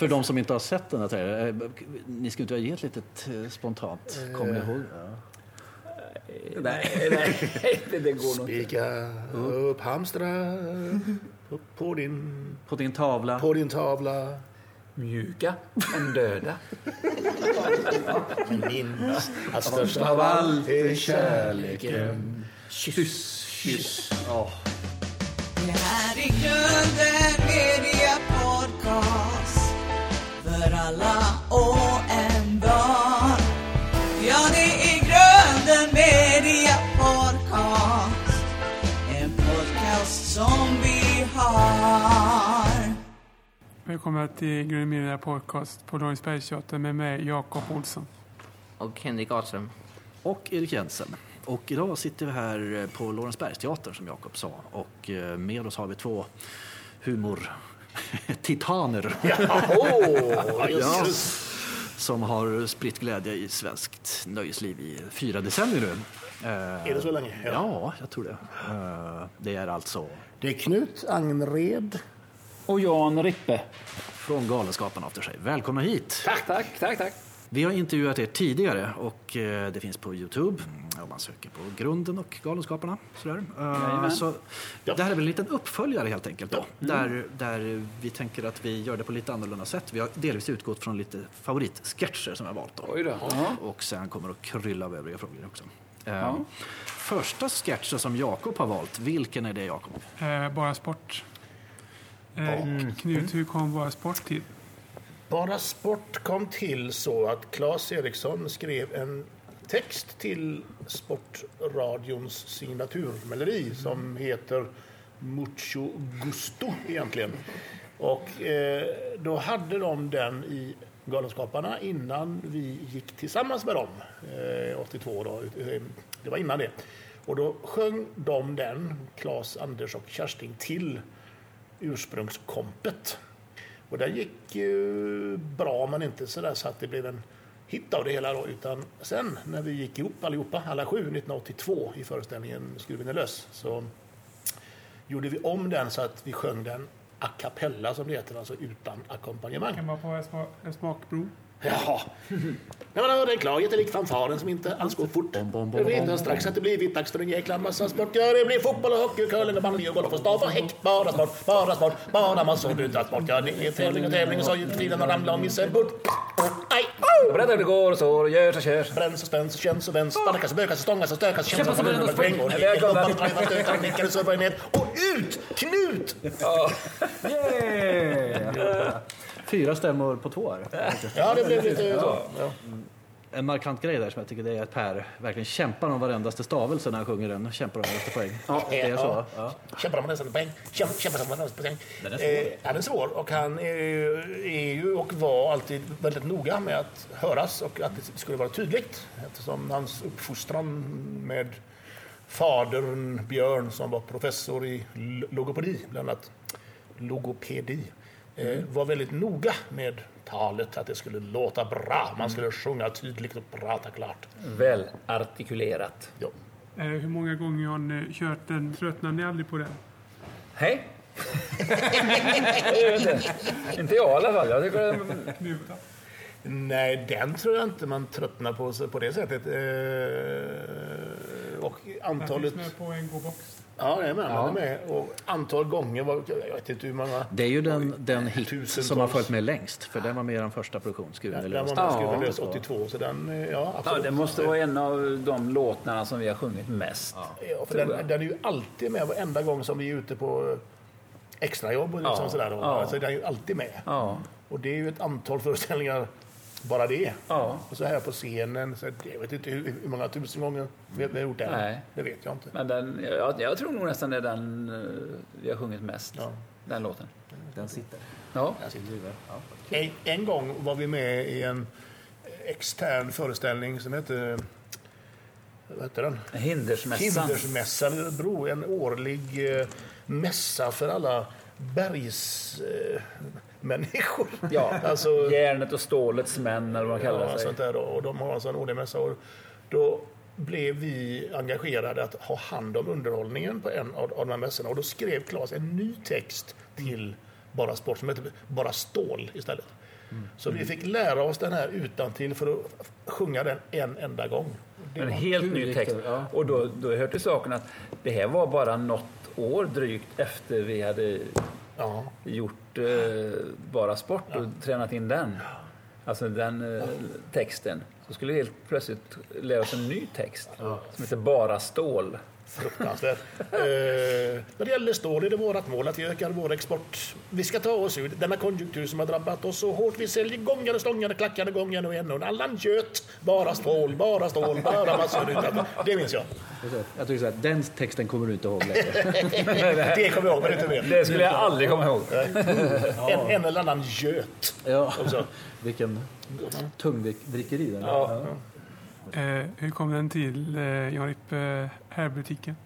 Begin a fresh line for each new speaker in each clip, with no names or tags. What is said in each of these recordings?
För de som inte har sett den här trailern, eh, ni skulle inte ge ett litet eh, spontant, kommer ni ihåg? Ja.
Nej, nej, det, går nog inte.
Spika upp hamstrar på din,
På din tavla.
på din tavla.
Mjuka, men döda.
Minns att största av allt är kärleken.
Kyss, kyss.
Det här är grunden podcast för alla och envar. Ja, det är grunden media podcast. En podcast som vi har.
Välkomna till Grön Media Podcast på Lorensbergsteatern med mig, Jakob Olsson.
Och Henrik Ahlström.
Och Erik Jensen. Och idag sitter vi här på Lorensbergsteatern som Jakob sa. Och eh, med oss har vi två humor-titaner. Ja, som har spritt glädje i svenskt nöjesliv i fyra decennier nu. Eh,
Är det så länge?
Ja, jag tror det. Eh, Det är alltså
Det är Knut Agnred.
Och Jan Rippe.
från Galenskaparna After sig. Välkomna hit!
Tack, tack, tack, tack.
Vi har intervjuat er tidigare och eh, det finns på Youtube om man söker på Grunden och Galenskaparna. Sådär. Eh,
Jajamän.
så det här är väl en liten uppföljare helt enkelt då,
Mm.
där, där vi tänker att vi gör det på lite annorlunda sätt. Vi har delvis utgått från lite favoritsketcher som jag har valt då.
Oj då. Ja.
Och sen kommer att krylla av övriga frågor också. Eh,
Ja.
Första sketchen som Jakob har valt, vilken är det Jakob?
Eh, bara sport. Eh, Knut, hur kom Bara sport till?
Bara Sport kom till så att Claes Eriksson skrev en text till Sportradions signaturmelodi som heter Mucho Gusto egentligen. Och eh, då hade de den i Galenskaparna innan vi gick tillsammans med dem, eh, 82 då. Eh, Det var innan det. Och då sjöng de den, Claes, Anders och Kerstin, till ursprungskompet. Och det gick ju bra men inte sådär så att det blev en hit av det hela då. Utan sen när vi gick ihop allihopa, alla sju, 1982 i föreställningen Skruven är lös så gjorde vi om den så att vi sjöng den a cappella som det heter, alltså utan ackompanjemang.
Kan man få
Jaha. När man hör en klar jättelik fanfaren som inte alls går fort.
Bom, bom, bom,
Då vet
bom,
jag
bom.
strax att det blivit dags för en jäkla massa sport. Ja, det blir fotboll och hockey, curling och bandy och golf och stav och häck. Bara sport, bara sport, bara massor utan sport. Ja, det är tävling och tävling och så tiden och ramla och missa en bort. Aj!
Berätta hur det går och så, görs och körs.
Bränns och spänns och känns och vänds. Sparkas och bökas och stångas och stökas. Kämpas och brännas på en gång.
Välkommen.
Hoppas, träffas, stökar, nickar och surrar ner. Och ut! Knut!
Fyra stämmor på två här.
Ja, det blev lite så. Ja.
En markant grej där som jag tycker det är att Per verkligen kämpar om varendaste stavelse när han sjunger den. Kämpar om varenda poäng. det är så? Ja.
Kämpar om nästan poäng. Kämp- Kämpar om nästan poäng. Den är svår. Eh, ja, den är svår. Och han är ju, är ju och var alltid väldigt noga med att höras och att det skulle vara tydligt. Eftersom hans uppfostran med fadern Björn som var professor i logopedi, bland annat logopedi, var väldigt noga med talet, att det skulle låta bra. Man skulle sjunga tydligt och prata klart.
Väl artikulerat.
Ja.
Eh, hur många gånger har ni kört den? Tröttnar ni aldrig på den?
Hej! Inte. Inte jag i alla fall. Jag tycker?
Nej, den tror jag inte man tröttnar på på det sättet. Eh, och
Den
antalet...
finns med på en box.
Ja, det är med. Är med. Och antal gånger, var, jag vet inte hur många...
Det är ju den, den hit
Tusentals.
som har följt med längst. För den var med i den första produktion, Skruven
Den
är
var med
Ja.
skruven lös 82, så den... eh, Ja,
Ja,
absolut.
det måste vara en av de låtarna som vi har sjungit mest.
Ja, för
jag.
den, den är ju alltid med varenda gång som vi är ute på extrajobb och liksom
Ja.
sådär. Då.
Ja.
Alltså, den är ju alltid med.
Ja.
Och det är ju ett antal föreställningar bara det.
Ja.
Och så här på scenen, så jag vet inte hur, hur många tusen gånger vi, vi har gjort det.
Nej.
Det vet jag inte.
Men den, jag, jag tror nog nästan det är den eh, vi har sjungit mest.
Ja.
Den låten.
Den sitter.
Ja.
En, en gång var vi med i en extern föreställning som hette... Vad hette den?
Hindersmässan.
Hindersmässan i Örebro. En årlig eh, mässa för alla bergsmänniskor. Eh, människor.
Ja,
alltså,
järnet och stålets män eller vad man kallar
ja,
sig.
sånt där då. Och de har alltså en årlig mässa. Och då blev vi engagerade att ha hand om underhållningen på en av, av de här mässorna. Och då skrev Claes en ny text till Bara Sport som heter Bara Stål istället. Så vi fick lära oss den här utan till för att sjunga den en enda gång. Det
En helt ny text.
det? Ja.
Och då, då hör till saken att det här var bara något år drygt efter vi hade
ja.
gjort eh, Bara Sport och tränat in den. Alltså den eh, texten. Så skulle vi helt plötsligt lära oss en ny text som heter Bara Stål.
Fruktansvärt. eh, när det gäller stål är det vårt mål att vi ökar vår export. Vi ska ta oss ur denna konjunktur som har drabbat oss så hårt. Vi säljer gångare, stångare, klackande, gångare och en och. Allan göt, bara stål, bara stål, bara massor. Det minns jag.
Jag tycker så här, den texten kommer du inte ihåg längre.
Det kommer jag ihåg, men inte mer.
Det skulle jag aldrig komma ihåg.
En, en eller annan göt.
Ja. Vilken tungdrickeri den är.
Ja.
Eh, hur kom den till, eh, Jan-Ripp, eh, herrbutiken?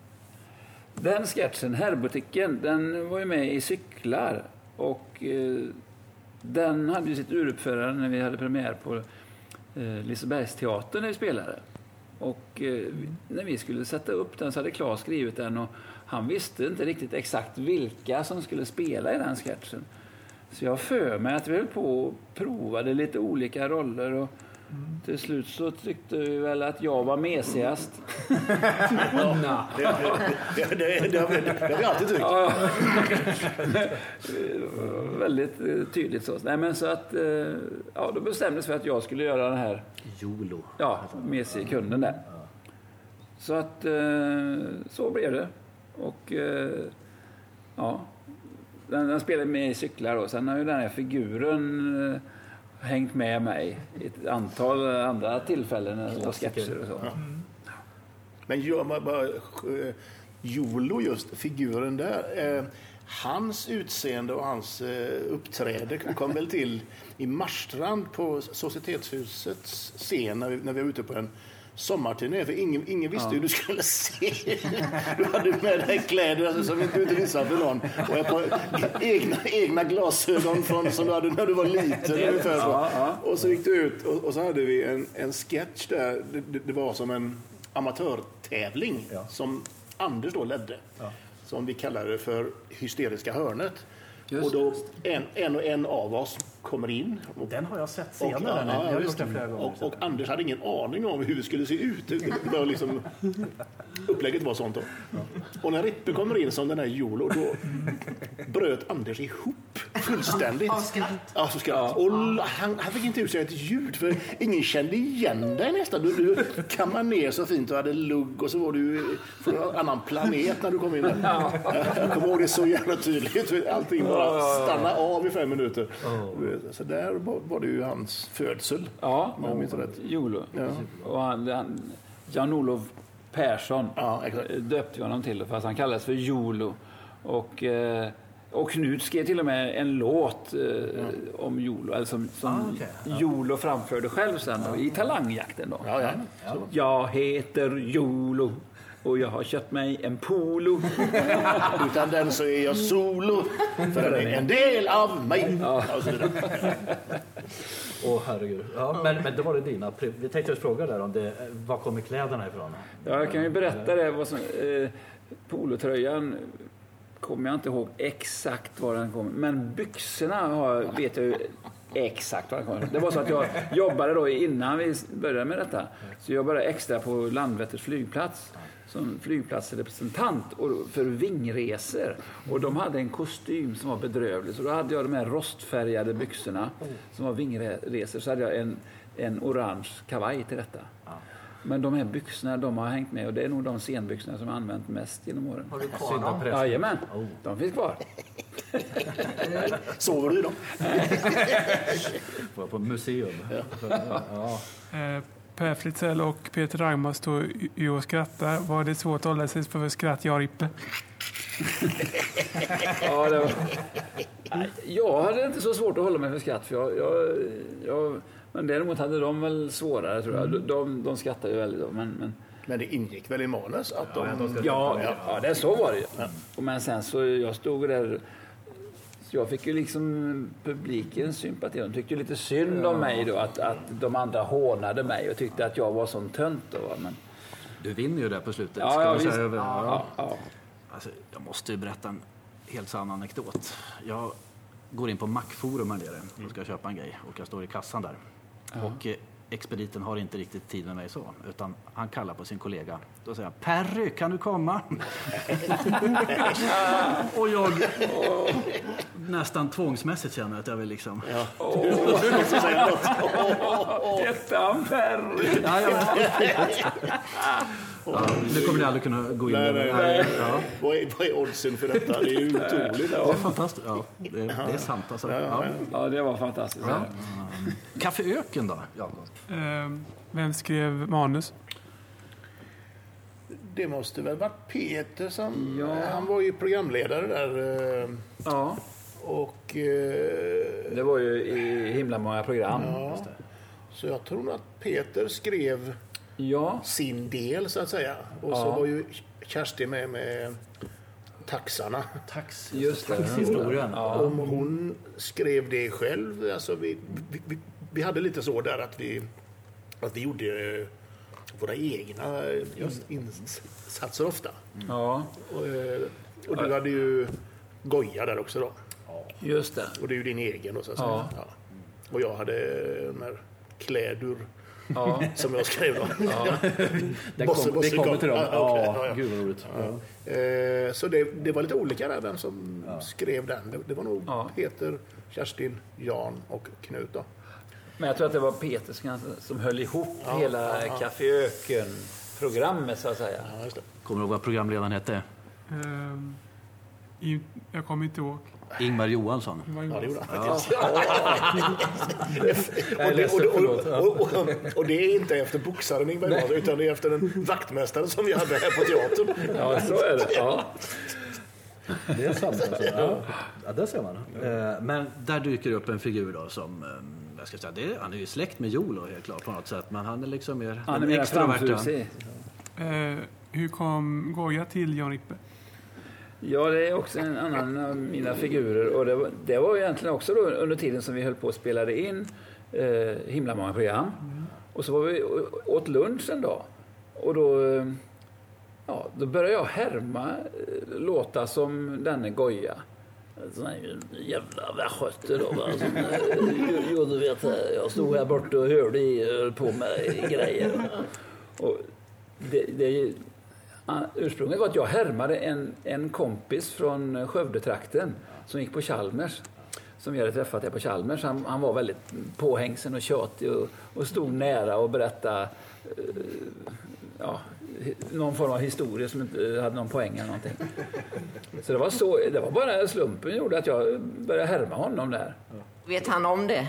Den sketchen, Herrbutiken, den var ju med i Cyklar. Och eh, den hade ju sitt uruppförande när vi hade premiär på eh, Lisebergsteatern när vi spelade. Och eh, när vi skulle sätta upp den så hade Claes skrivit den och han visste inte riktigt exakt vilka som skulle spela i den sketchen. Så jag har för mig att vi höll på och provade lite olika roller och till slut så tyckte vi väl att jag var mesigast.
Det, det, det, det, vi- det har vi alltid tyckt.
Ja, ja. Väldigt eh, tydligt så. Nej, men så att, eh, ja, då bestämdes för att jag skulle göra den här
Jolo.
ja, med sig kunden där. Så att eh, så blev det. Och ja, den, den spelade med i cyklar då. Sen har ju den här figuren hängt med mig i ett antal andra tillfällen och sketcher och så.
Men gör man bara eh, Jolo, just figuren där. Eh, hans utseende och hans eh, uppträde kom väl till i Marstrand på Societetshusets scen när vi, när vi var ute på en sommarturné. För ingen, ingen visste hur du skulle se. Du hade med dig kläder alltså, som du inte visade för någon. Och ett par egna, egna glasögon från, som du hade när du var liten. Ungefär så. Och så gick du ut och, och så hade vi en, en sketch där. Det, det, det var som en amatörtävling som Anders då ledde. Som vi kallade för Hysteriska hörnet.
Just
och då en, en och en av oss kommer in. Och,
Den har jag sett
och,
senare.
ja,
jag har
just
gjort den flera gånger.
och, och Anders hade ingen aning om hur det skulle se ut. Det liksom, upplägget var sånt då. Och när Rippe kommer in som den här Jolo, då bröt Anders ihop fullständigt.
Av skratt.
Ja, så skratt. Och han, han fick inte ut sig ett ljud för ingen kände igen dig nästan. Du, du kammade ner så fint och hade lugg och så var du från en annan planet när du kom in där. Jag kommer ihåg det så jävla tydligt. Allting bara stannade av i fem minuter. Så där var det ju hans födsel.
Ja,
Om jag rätt.
Jolo.
Ja.
Och han, han, Jan-Olof Persson
Ja, exakt.
döpte honom till fast han kallades för Jolo. Och, eh, och Knut skrev till och med en låt eh, om Jolo, eller som, som
Ah, okej.
Jolo framförde själv sen då, i Talangjakten. Då.
Ja, ja.
Jag heter Jolo och jag har köpt mig en polo.
Utan den så är jag solo, för den är en del av mig. Ja.
Åh herregud. Ja, men, men då var det dina. Vi tänkte just fråga där om det, var kommer kläderna ifrån?
Ja, jag kan ju berätta det. Vad som, eh, polotröjan kommer jag inte ihåg exakt var den kom. Men byxorna har, vet jag ju exakt var den kom. Det var så att jag jobbade då innan vi började med detta. Så jag jobbade extra på Landvetters flygplats som flygplatsrepresentant och för vingresor. Och de hade en kostym som var bedrövlig. Så då hade jag de här rostfärgade byxorna som var vingresor. Så hade jag en, en orange kavaj till detta. Men de här byxorna de har hängt med och det är nog de scenbyxorna som jag använt mest genom åren.
Har du kvar dem?
Jajamän, de finns kvar.
Sover du i dem?
Var på museum. Ja.
Eh, Per Fritzell och Peter Rangmar står ju och skrattar. Var det svårt att hålla sig för skratt, Jan Rippe?
Ja, det var... Jag hade inte så svårt att hålla mig för skratt. För jag, jag, jag... Men däremot hade de väl svårare tror jag. De, de, de skrattade ju väldigt. då, Men, men...
Men det ingick väl i manus att de...
Ja, ja, det så var det ju. Och Men sen så jag stod där. Jag fick ju liksom publikens sympati. De tyckte lite synd om mig då. Att, att de andra hånade mig och tyckte att jag var sån tönt då. Men,
Du vinner ju där på slutet.
Ja,
ska
ja,
säga. Över-
ja, ja.
Alltså, jag måste ju berätta en helt sann anekdot. Jag går in på Macforum här nere och ska köpa en grej och jag står i kassan där. Och eh, expediten har inte riktigt tid med mig så, utan han kallar på sin kollega. Då säger han Perry, kan du komma? och jag nästan tvångsmässigt känner att jag vill liksom...
Ettan Perry!
Ja, ja, ja, nu kommer ni aldrig kunna gå in
Nej, nej, nej.
Ja,
Vad är, vad är oddsen för detta? Det är ju otroligt.
det är fantastiskt. Ja, det, det är sant alltså. Ja.
Ja, det var fantastiskt.
Kaffe Öken då? Jakob?
Ehm, vem skrev manus?
Det måste väl varit Peter som...
Ja.
Han var ju programledare där. eh,
Ja,
Och... eh,
det var ju i himla många program.
Ja. Så jag tror nog att Peter skrev
Ja,
sin del så att säga. Och så
Ja.
var ju Kerstin med med taxarna.
Tax.
just det.
Historien.
Ja.
Om hon skrev det själv, alltså vi, vi, vi, vi hade lite så där att vi, att vi gjorde eh, våra egna in, insatser ofta.
ja,
Och, eh, och du hade ju Goja där också då.
just det.
Och det är ju din egen då så att säga.
Ja.
Och jag hade de här kläder
Ja,
som jag skrev då.
Den
Bosse-
kom, vi kommer
kom.
till dem.
Ja.
Ja,
Ja, ja.
gud vad roligt. Ja.
Eh, Så det, det var lite olika där vem som skrev den. Det, det var nog
Ja.
Peter, Kerstin, Jan och Knut då.
men jag tror att det var Peter som- som höll ihop hela Café Öken-programmet så att säga.
Ja, just det.
Kommer du ihåg vad programledaren hette?
Ehm, i, jag kommer inte ihåg.
Ingmar Johansson.
Ja, det gjorde han faktiskt. Och det, är inte efter boxaren Ingvar Johansson utan det är efter den vaktmästaren som vi hade här på teatern.
Ja, så är det. Ja.
Det är sant alltså. Ja, ja det ser man. Eh, Men där dyker upp en figur då som, eh, jag ska säga, det är, han är ju släkt med Jolo helt klart på något sätt. Men han är liksom mer
Han är
extroverta.
Eh, hur kom Goya till Jan Rippe?
Ja, det är också en annan av mina figurer. Och det var, det var egentligen också då under tiden som vi höll på och spelade in eh, himla många program. Och så var vi och åt lunch en dag. Och då, eh, ja, då började jag härma eh, låta som denne Goya. Sån här jävla västgöte då. Va? Som, jo, jo, du vet, jag stod här borta och hörde i och höll på med grejer. Och det, det, Ursprunget var att jag härmade en, en kompis från Skövdetrakten som gick på Chalmers. Som vi hade träffat här på Chalmers. Han, han var väldigt påhängsen och tjatig och, och stod nära och berättade eh, ja, någon form av historia som inte eh, hade någon poäng eller någonting. Så det var, så, det var bara slumpen som gjorde att jag började härma honom där.
Vet han om det?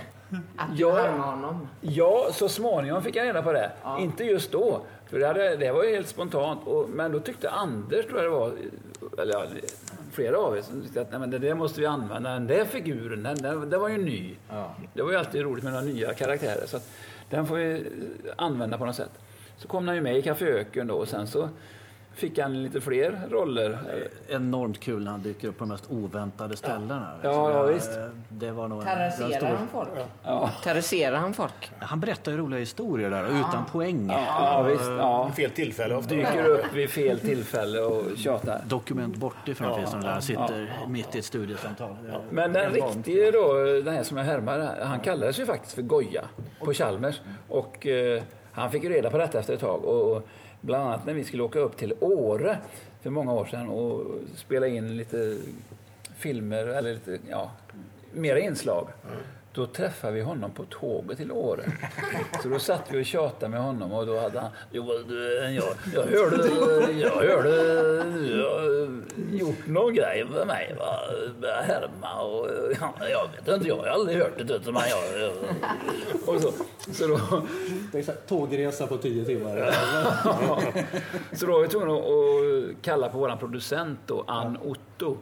Att du
Ja.
härmar honom?
Ja, så småningom fick jag reda på det. Inte just då, för det, hade, det var ju helt spontant. Och, men då tyckte Anders, tror jag det var, eller ja, flera av er, som tyckte att nej, men det där måste vi använda. Den där figuren, den, den, den var ju ny. Det var ju alltid roligt med några nya karaktärer. Så att, den får vi använda på något sätt. Så kom han ju med i Café Öken då och sen så fick han lite fler roller.
Enormt kul när han dyker upp på de mest oväntade ställena.
Ja,
Så
ja, visst.
Det var nog en, det var en
Terroriserar
stor...
han folk?
Ja,
Terroriserar han folk?
Han berättar ju roliga historier där utan poäng.
ja visst. Ja.
Fel tillfälle ofta.
Dyker upp vid fel tillfälle och tjatar.
Dokument bortifrån finns de där, sitter mitt i ett studiosamtal.
Men den riktige då, den här som jag härmar, han kallades ju faktiskt för Goja på Chalmers. Och eh, han fick ju reda på detta efter ett tag. Och bland annat när vi skulle åka upp till Åre för många år sedan och spela in lite filmer, eller lite, ja, mera inslag. Mm. Då träffade vi honom på tåget till Åre. Så då satt vi och tjatade med honom och då hade han... Jo, jag, jag hörde... Jag hörde... Du har gjort någon grej med mig, va? Härma och... Ja, jag vet inte, jag har aldrig hört det, men jag... jag och så, så då...
Tågresa på tio timmar.
Så då var vi tvungna att kalla på vår producent då, Ann Otto.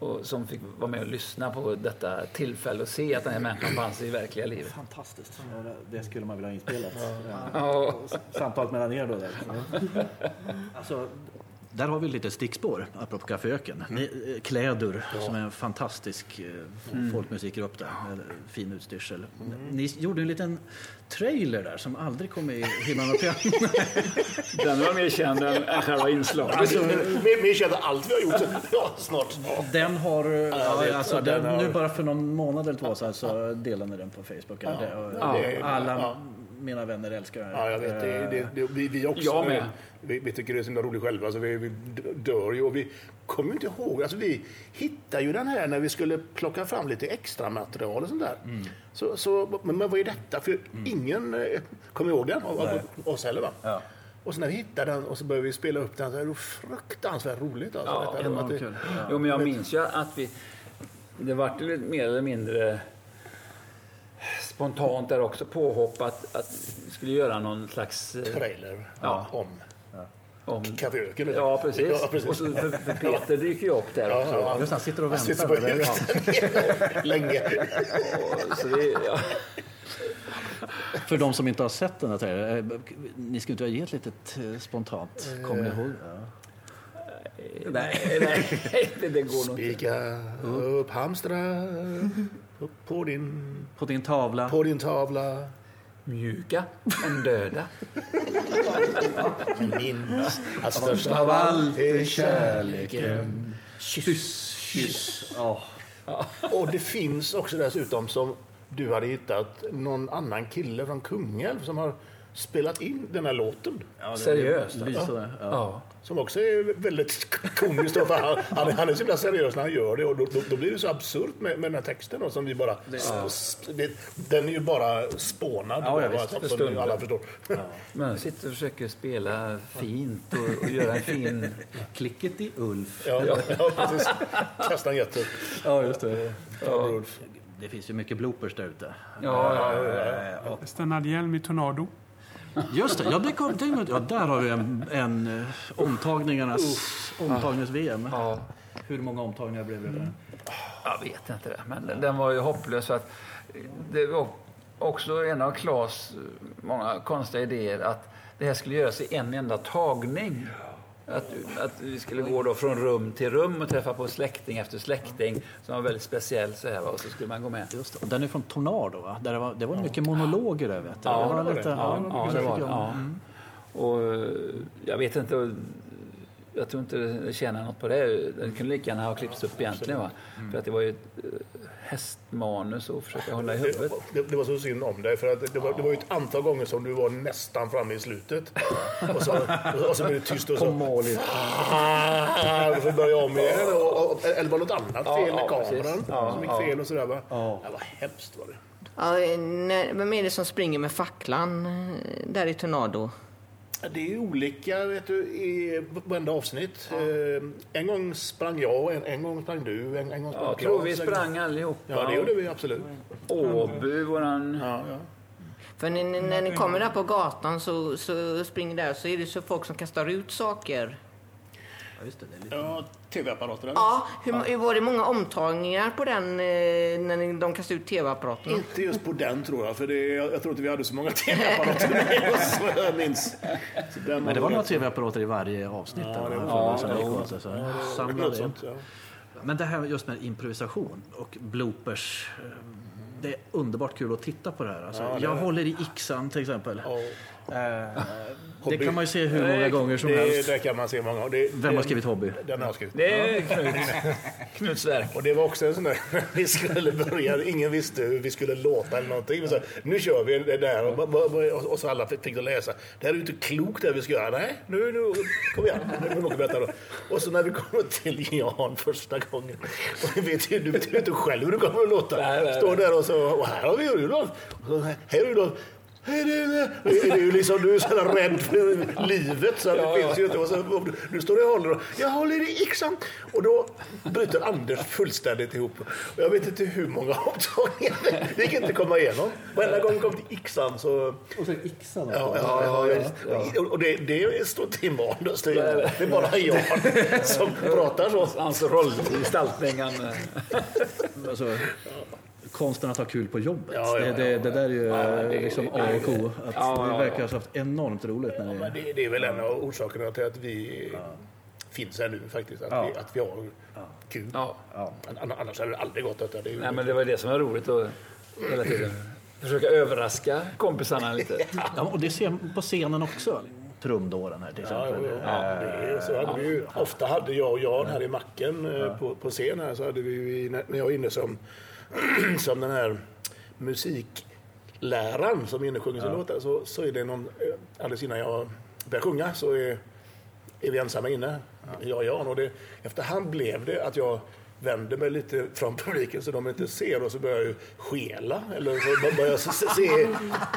Och som fick vara med och lyssna på detta tillfälle och se att den här människan fanns i verkliga livet.
Fantastiskt. Det skulle man vilja ha inspelat.
Ja.
Samtalet mellan er då. Där. Alltså, där har vi lite stickspår, apropå Café Öken. Ni, eh, Klädur, som är en fantastisk eh, folkmusikgrupp där, med fin utstyrsel. Ni gjorde en liten trailer där som aldrig kom i Himlen och piano.
Den var mer känd än, själva inslaget.
Alltså, mer, mer känd än allt vi har gjort. Ja, snart.
Den har, ja,
vet.
alltså,
Ja, den
den,
har-
nu bara för någon månad eller två sedan så delade ni den på Facebook. Det, och,
det-
alla
ja.
mina vänner älskar den.
Ja, jag vet. Det, det, det, vi, vi också.
Jag med.
Vi, vi tycker det är så himla roligt själva, så vi, vi dör ju. Och vi kommer ju inte ihåg. Alltså, vi hittade ju den här när vi skulle plocka fram lite extra material och sånt där. Så, så, men, men vad är detta? För ingen eh, kommer ihåg den av, av oss heller. Va?
Ja.
Och så när vi hittade den och så började vi spela upp den så är det fruktansvärt roligt. Alltså,
Ja,
detta,
Enormt
det-
kul.
Jo, men jag minns ju att vi... Det vart ju lite mer eller mindre spontant där också påhopp att, att vi skulle göra någon slags... eh,
Trailer
Ja.
om
om
Café Öken.
Ja, precis.
Ja, precis.
Och så för, för Peter dyker ju upp där också.
ja.
Just han sitter och
Han sitter
väntar.
på?
Ja.
länge.
Och Så det, ja.
För de som inte har sett den här trailern, eh, ni skulle inte ha gett litet eh, spontant, kommer ni ihåg? Ja.
Nej, nej, det, det går nog inte.
Spika upp hamstrar upp på din,
På din tavla.
på din tavla.
Mjuka men döda.
Minns att störst
Av allt är kärleken. Kyss, kyss. Ja.
Och det finns också dessutom som du hade hittat någon annan kille från Kungälv som har spelat in den här låten.
Seriöst.
Lysande. Ja.
Ja.
Som också är väldigt komiskt. då, för Han, han, han är så himla seriös när han gör det och då, då, då blir det så absurt med, med den här texten då, som vi bara... Det, den är ju bara spånad.
Ja, ja,
bara,
visst.
som,
För
alla förstår.
Men jag sitter och försöker spela fint och, och göra en fin...
Klicket i Ulf.
Ja, ja, precis. Kastanjetter.
Ja, just det.
Ja. Ulf.
Det finns ju mycket bloopers där ute.
Ja, ja,
Eh, och
Stannade hjälm i Tornado.
Just det, ja, det kom, det, ja, där har vi en, en eh, omtagningarnas omtagnings-VM.
ja.
Hur många omtagningar blev det? där?
Jag vet inte det, men den, var ju hopplös. Att det var också en av Claes många konstiga idéer att det här skulle göras i en enda tagning. Att, att vi skulle gå då från rum till rum och träffa på släkting efter släkting som var väldigt speciell. Så här, och så skulle man gå med.
Just det. Den är från Tornado, va? Där det, var, det var mycket monologer där, vet du.
Ja,
det var
det var
lite,
det.
Ja,
ja,
ja, det var det.
tycker jag.
Ja. Och jag vet inte, jag tror inte det tjänar något på det. Den kunde lika gärna ha klippts upp egentligen. Va? För att det var ju ett eh, hästmanus att försöka hålla i huvudet.
Det, det var så synd om dig, för att det var, det var ju ett antal gånger som du var nästan framme i slutet. Och så, och så blev det tyst och så...
På målet.
Ah, och så började om igen. Och, och, eller var något annat
Ja,
fel
ja,
med kameran
Ja,
som gick
ja.
fel och sådär va?
Ja.
Det var hemskt var det.
Ja, när, vem är det som springer med facklan eh, där i Tornado?
Det är olika vet du, i varenda avsnitt. Eh, en gång sprang jag, en, en gång sprang du, en, en gång sprang
Jag tror vi sprang allihopa.
Ja, det gjorde vi absolut.
Åby, våran...
Ja, ja.
För när, när- när ni kommer där på gatan så, så springer där så är det så folk som kastar ut saker.
Ja, just det, det är lite...
ja tv-apparater.
Ja, hur, hur var det många omtagningar på den eh, när de kastade ut tv-apparaterna?
Inte just på den tror jag, för det, jag, jag tror inte vi hade så många tv-apparater med oss vad jag minns. Så den
Men det var några tv-apparater i varje avsnitt.
Ja,
där,
det var- ja, ja,
så
ja.
Men det här just med improvisation och bloopers. eh, Det är underbart kul att titta på det här. Alltså,
Ja, det
jag håller i yxan till exempel.
Ja.
Eh, det
Hobby.
kan man ju se hur många gånger som
det,
helst.
Det kan man se många gånger. Det,
Vem har skrivit hobby?
Den har jag skrivit.
Det är Knut. Knuts verk.
Och det var också en sån där, vi skulle börja, ingen visste hur vi skulle låta eller någonting. Men så, nu kör vi det där och, och, så alla fick att läsa. Det här är ju inte klokt det vi ska göra. Nej, nu, nu kom igen. Nu får vi berätta då. Och så när vi kommer till Jan första gången. Och vi vet ju, du vet ju inte själv hur det kommer att låta.
Nej, nej,
Står där och så, och här har vi Rudolf. Och så, Hej Rudolf. Hej du, det är ju liksom, du är så jävla rädd för livet så att det
Ja,
finns
ja.
ju inte. Och så, du står och håller och jag håller i yxan. Och då bryter Anders fullständigt ihop. Och jag vet inte hur många omtagningar det gick inte att komma igenom. Varenda gång vi kom till yxan så...
Och så yxan.
Ja, ja, ja, ja. Och det, det står inte i manus. Det är, det är bara jag som pratar så.
Hans rollgestaltning. Han,
Alltså, konsten att ha kul på jobbet.
Ja, ja,
det, det,
ja.
det där är ju eh, liksom A och O. Att
Ja,
vi
ja,
verkar ha haft enormt roligt när
Men
vi...
det, det är väl en av orsakerna till att vi finns här nu faktiskt. Att,
Ja.
vi, att vi har kul.
Ja.
An- Annars hade det aldrig gått. Detta. Det är
Nej, men det var det som var roligt att hela tiden försöka överraska kompisarna lite.
Ja, och det ser man på scenen också. Trumdåren här till
Ja,
exempel.
jo. det är, så hade vi ju, ofta hade jag och Jan här i macken eh, på, på scen här, så hade vi ju, när jag är inne som, som den här musikläraren som innesjunger sin låtar så, så är det någon, eh, alldeles innan jag börjar sjunga så är, är vi ensamma inne, jag och Jan. Och det, efterhand blev det att jag vänder mig lite från publiken så de inte ser och så börjar jag ju skela. Eller så börjar jag se,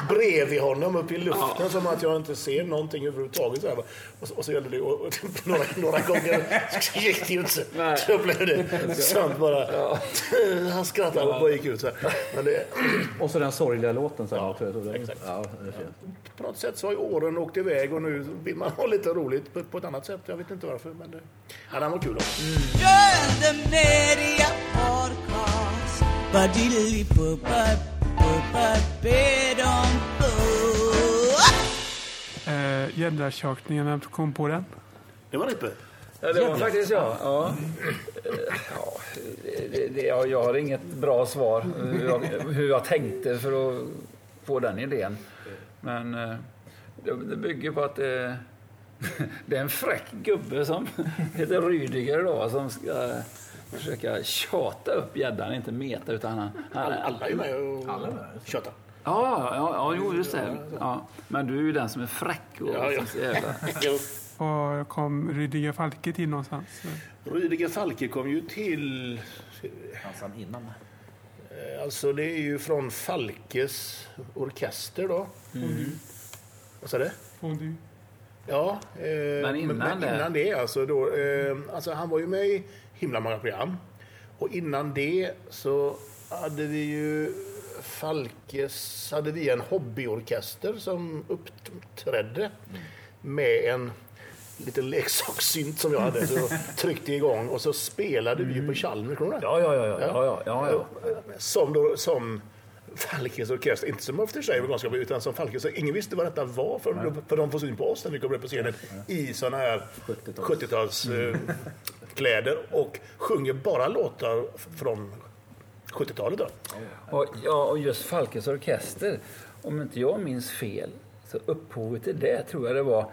bredvid honom upp i luften som att jag inte ser någonting överhuvudtaget. Så här. Och, så, och så gällde det och, och, några, några gånger gick det ju inte. Så blev det sånt bara. Han skrattade och bara gick ut så här. Men det,
Och så den sorgliga låten sen
Ja,
också.
Exakt.
Ja,
på något sätt så har ju åren åkt iväg och nu vill man ha lite roligt på, på ett annat sätt. Jag vet inte varför men det, ja, den var kul också.
Join Media Podcast. Badilly puppa puppa bedom
Eh, Gäddratjockningen, vem kom på den?
Det var Rippe.
Ja, det var faktiskt jag. Ja. Ja, det, det, jag, jag har inget bra svar hur jag, hur jag tänkte för att få den idén. Men eh, det, det bygger på att det, det är en fräck gubbe som heter Rydiger då, som ska försöka tjata upp gäddan, inte meta utan han... han
Alla, alla är ju med och tjötar.
Ja, ja, ja, jo, just det. Ja. Men du är ju den som är fräck och
Ja, ja.
så jävla...
Var kom Rydiger Falke till någonstans?
Rydiger Falke kom ju till...
Dansan innan.
eh, Alltså det är ju från Falkes orkester då. Vad sa du?
Fondue.
Ja, eh,
Men innan
men,
det?
innan det alltså, då, eh, alltså han var ju med i himla många program. Och innan det så hade vi ju Falkes, hade vi en hobbyorkester som uppträdde med en liten leksakssynt som jag hade. Så tryckte igång och så spelade vi ju på Chalmers?
Ja, ja, ja, ja, ja, ja, ja.
Som, då, som Falkes orkester, inte som After Shave ganska bra, utan som Falkes. Ingen visste vad detta var för, för de får syn på oss när vi kommer upp på scenen i såna här 70-tals eh, kläder och sjunger bara låtar från 70-talet. Då.
Och, ja, och just Falkes orkester, om inte jag minns fel, så upphovet till det tror jag det var...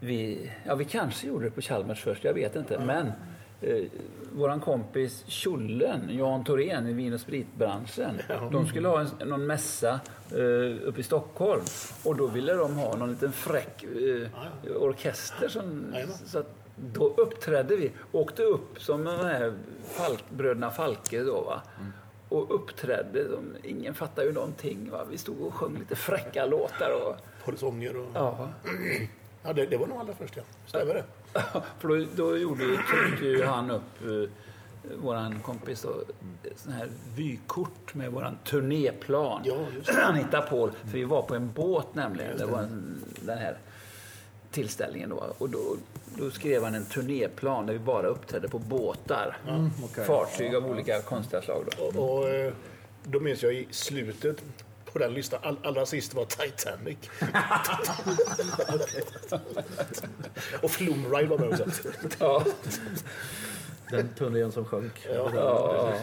Vi, ja, vi kanske gjorde det på Chalmers först, jag vet inte. Men eh, våran kompis Tjollen, Jan Thorén i vin och spritbranschen, de skulle ha en, någon mässa eh, uppe i Stockholm. Och då ville de ha någon liten fräck eh, orkester. Som, så att då uppträdde vi, åkte upp som de här Falk, bröderna Falke då va. Och uppträdde, de, ingen fattade ju någonting va. Vi stod och sjöng lite fräcka låtar och
Polisonger och...
ja.
Ja, det, det var nog allra först, ja. Stämmer det?
För då, då gjorde, ju han upp eh, våran kompis då, sån här vykort med våran turnéplan.
Ja, just
Han hittade på, för vi var på en båt nämligen. Det var en, den här tillställningen då. Och då, då skrev han en turnéplan där vi bara uppträdde på båtar. Fartyg av olika konstiga slag då.
Och, och eh, då minns jag i slutet på den listan, all, allra sist var Titanic. och Flumride var med också.
Ja.
Den turnén som sjönk.
Ja.
Ja.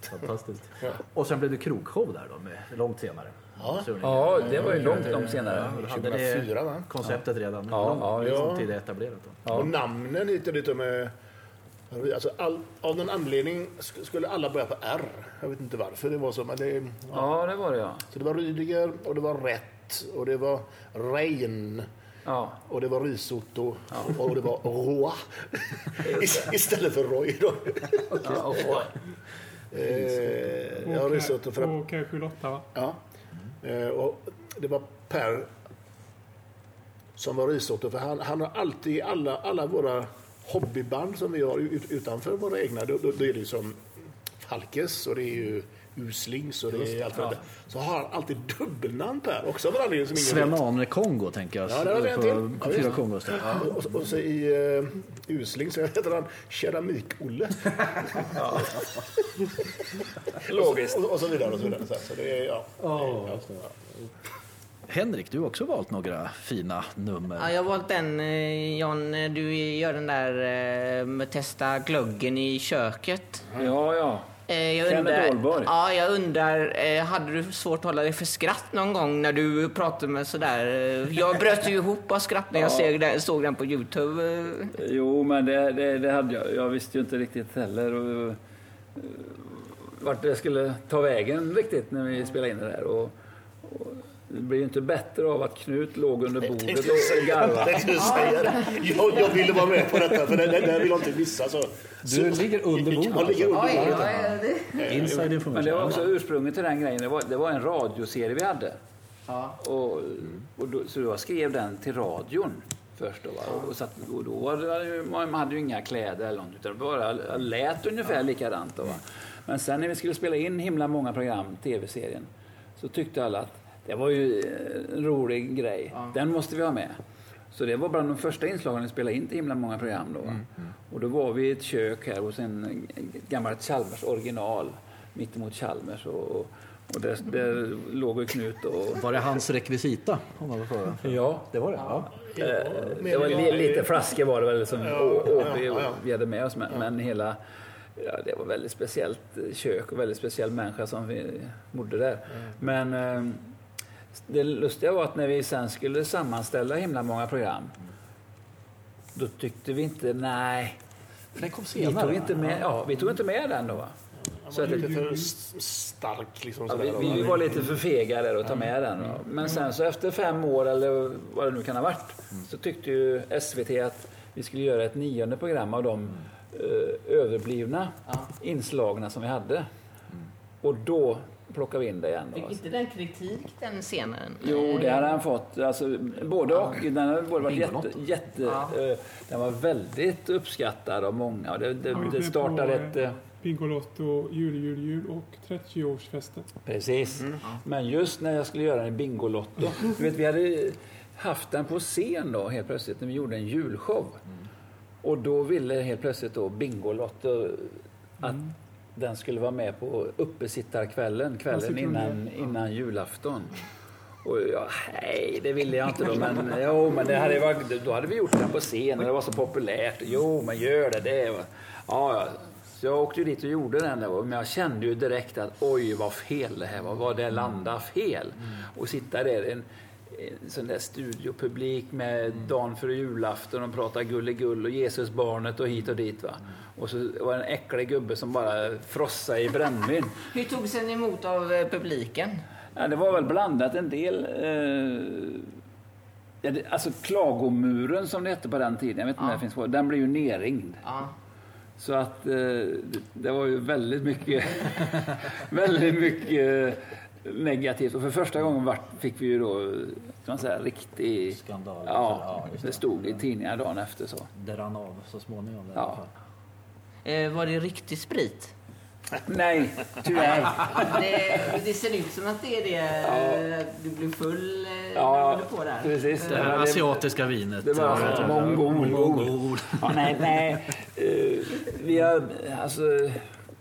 Fantastiskt. Och sen blev det krogshow där då, med, långt senare.
Ja.
Ja, det var ju långt, långt senare.
då hade det
2004 va?
konceptet redan
Ja,
långt
ja,
liksom
ja.
tid etablerat. Då.
Och namnen hit och dit med... Alltså all, av någon anledning sk- skulle alla börja på R. Jag vet inte varför det var så. Men det, ja.
Ja, det var det ja.
Så det var Rydiger och det var Rätt och det var Rein
Ja,
och det var Risotto och det var Roa. Ist- Istället för Roy då.
ja, och, och,
Eh, ja, risotto för att
Och kanske Lotta va?
Ja. Eh, och det var Per som var risotto. För han, han har alltid, alla, alla våra hobbyband som vi har ut, utanför våra egna, då, då, då är det ju som Falkes och det är ju Uslings och det är allt ja. Så har han alltid dubbelnamn Per också av som ingen vet.
Sven-Ane Kongo tänker jag.
Ja, det var en till. Ja,
fyra där. Ja.
Och, och, och så i uh, Usling så heter han Keramik-Olle.
logiskt.
och, och så vidare och så vidare. Så, så det är, ja.
Det. Henrik, du har också valt några fina nummer.
Ja, jag har valt den, eh, John, när du gör den där eh, med testa glöggen i köket.
Ja, ja.
Eh, Jag undrar, ja, jag undrar, eh, hade du svårt att hålla dig för skratt någon gång när du pratade med sådär? eh, Jag bröt ju ihop av skratt när jag såg den, såg den på Youtube.
Jo, men det, det, det hade jag. Jag visste ju inte riktigt heller och, vart det skulle ta vägen riktigt när vi spelade in det där. Och, och det blir ju inte bättre av att Knut låg under bordet och garvade.
Jag. Jag, jag ville vara med på detta, för det, det, det vill jag inte missa. Så.
Du ligger under bordet,
Jag ligger under
Oj,
bordet.
ja, det-
Inside
Men det var också ursprunget till den grejen. Det var, det var en radioserie vi hade.
Ja.
Och, och då, så jag skrev den till radion först. Då, va? Och, så att, och då var man hade ju inga kläder eller något, utan bara lät ungefär likadant. Då, va? Men sen när vi skulle spela in himla många program, tv-serien, så tyckte alla att det var ju eh, en rolig grej. Den måste vi ha med. Så det var bland de första inslagen vi spelade in till himla många program. Då, va? Och då var vi i ett kök här hos en ett gammalt Chalmers original mittemot Chalmers. Och, och där, där låg ju Knut och
Var det hans rekvisita? Om man får?
Ja,
Det var det? Ja.
det var li, lite flaskor var det väl som
ja, ja.
vi hade med oss. Men, men hela, ja, det var väldigt speciellt kök och väldigt speciell människa som vi bodde där. Men eh, det lustiga var att när vi sen skulle sammanställa himla många program då tyckte vi inte, nej,
För den kom
vi
senare.
tog
va?
inte med, ja, vi tog inte med den då. Så att,
Lite för stark liksom.
Ja, vi, vi var lite för fega där att ta med den. va. Men sen så efter fem år eller vad det nu kan ha varit så tyckte ju SVT att vi skulle göra ett nionde program av de eh, överblivna inslagna som vi hade. Och då plockade vi in det igen. Då.
Fick inte den kritik den scenen?
Jo, det hade han fått. Alltså, både och. Den hade både varit jätte... Jätte
Ja.
eh, den var väldigt uppskattad av många. Och Det, det, det startade ett... eh,
Bingolotto, jul, jul, jul och 30-årsfesten.
Precis. Men just när jag skulle göra en Bingolotto. Du vet, vi hade haft den på scen då helt plötsligt när vi gjorde en julshow. Och då ville helt plötsligt då Bingolotto att den skulle vara med på uppesittarkvällen, kvällen innan, innan julafton. Och ja, nej, det ville jag inte då. Men, jo, men det hade varit, då hade vi gjort den på scen och det var så populärt. Jo, men gör det. det ja, ja. Så jag åkte ju dit och gjorde den där. Men jag kände ju direkt att oj, vad fel det här var. Vad det landade fel. Och sitta där en sån där studiopublik med dagen före julafton och prata gulligull och Jesusbarnet och hit och dit. Va? Och så var det en äcklig gubbe som bara frossade i brännvin.
Hur togs den emot av eh, publiken?
Ja, det var väl blandat en del. Eh, ja, det, alltså klagomuren som det hette på den tiden, jag vet inte om det finns kvar, den blev ju nerringd.
Ja.
Så att eh, det, det var ju väldigt mycket, väldigt mycket negativt. Och för första gången vart, fick vi ju då, kan man säga, riktig...
Skandal.
Ja,
Ja,
det stod i tidningar dagen efter så.
Det rann av så småningom. i
Ja.
alla fall.
Eh, var det riktig sprit?
Nej, tyvärr.
Det, det ser ut som att det är det. eh, Du blev full eh, när du
Ja,
på där.
precis.
Det här asiatiska vinet.
Det var
Ja,
mongol.
mongol.
Ja, nej, nej. Eh, vi har, alltså,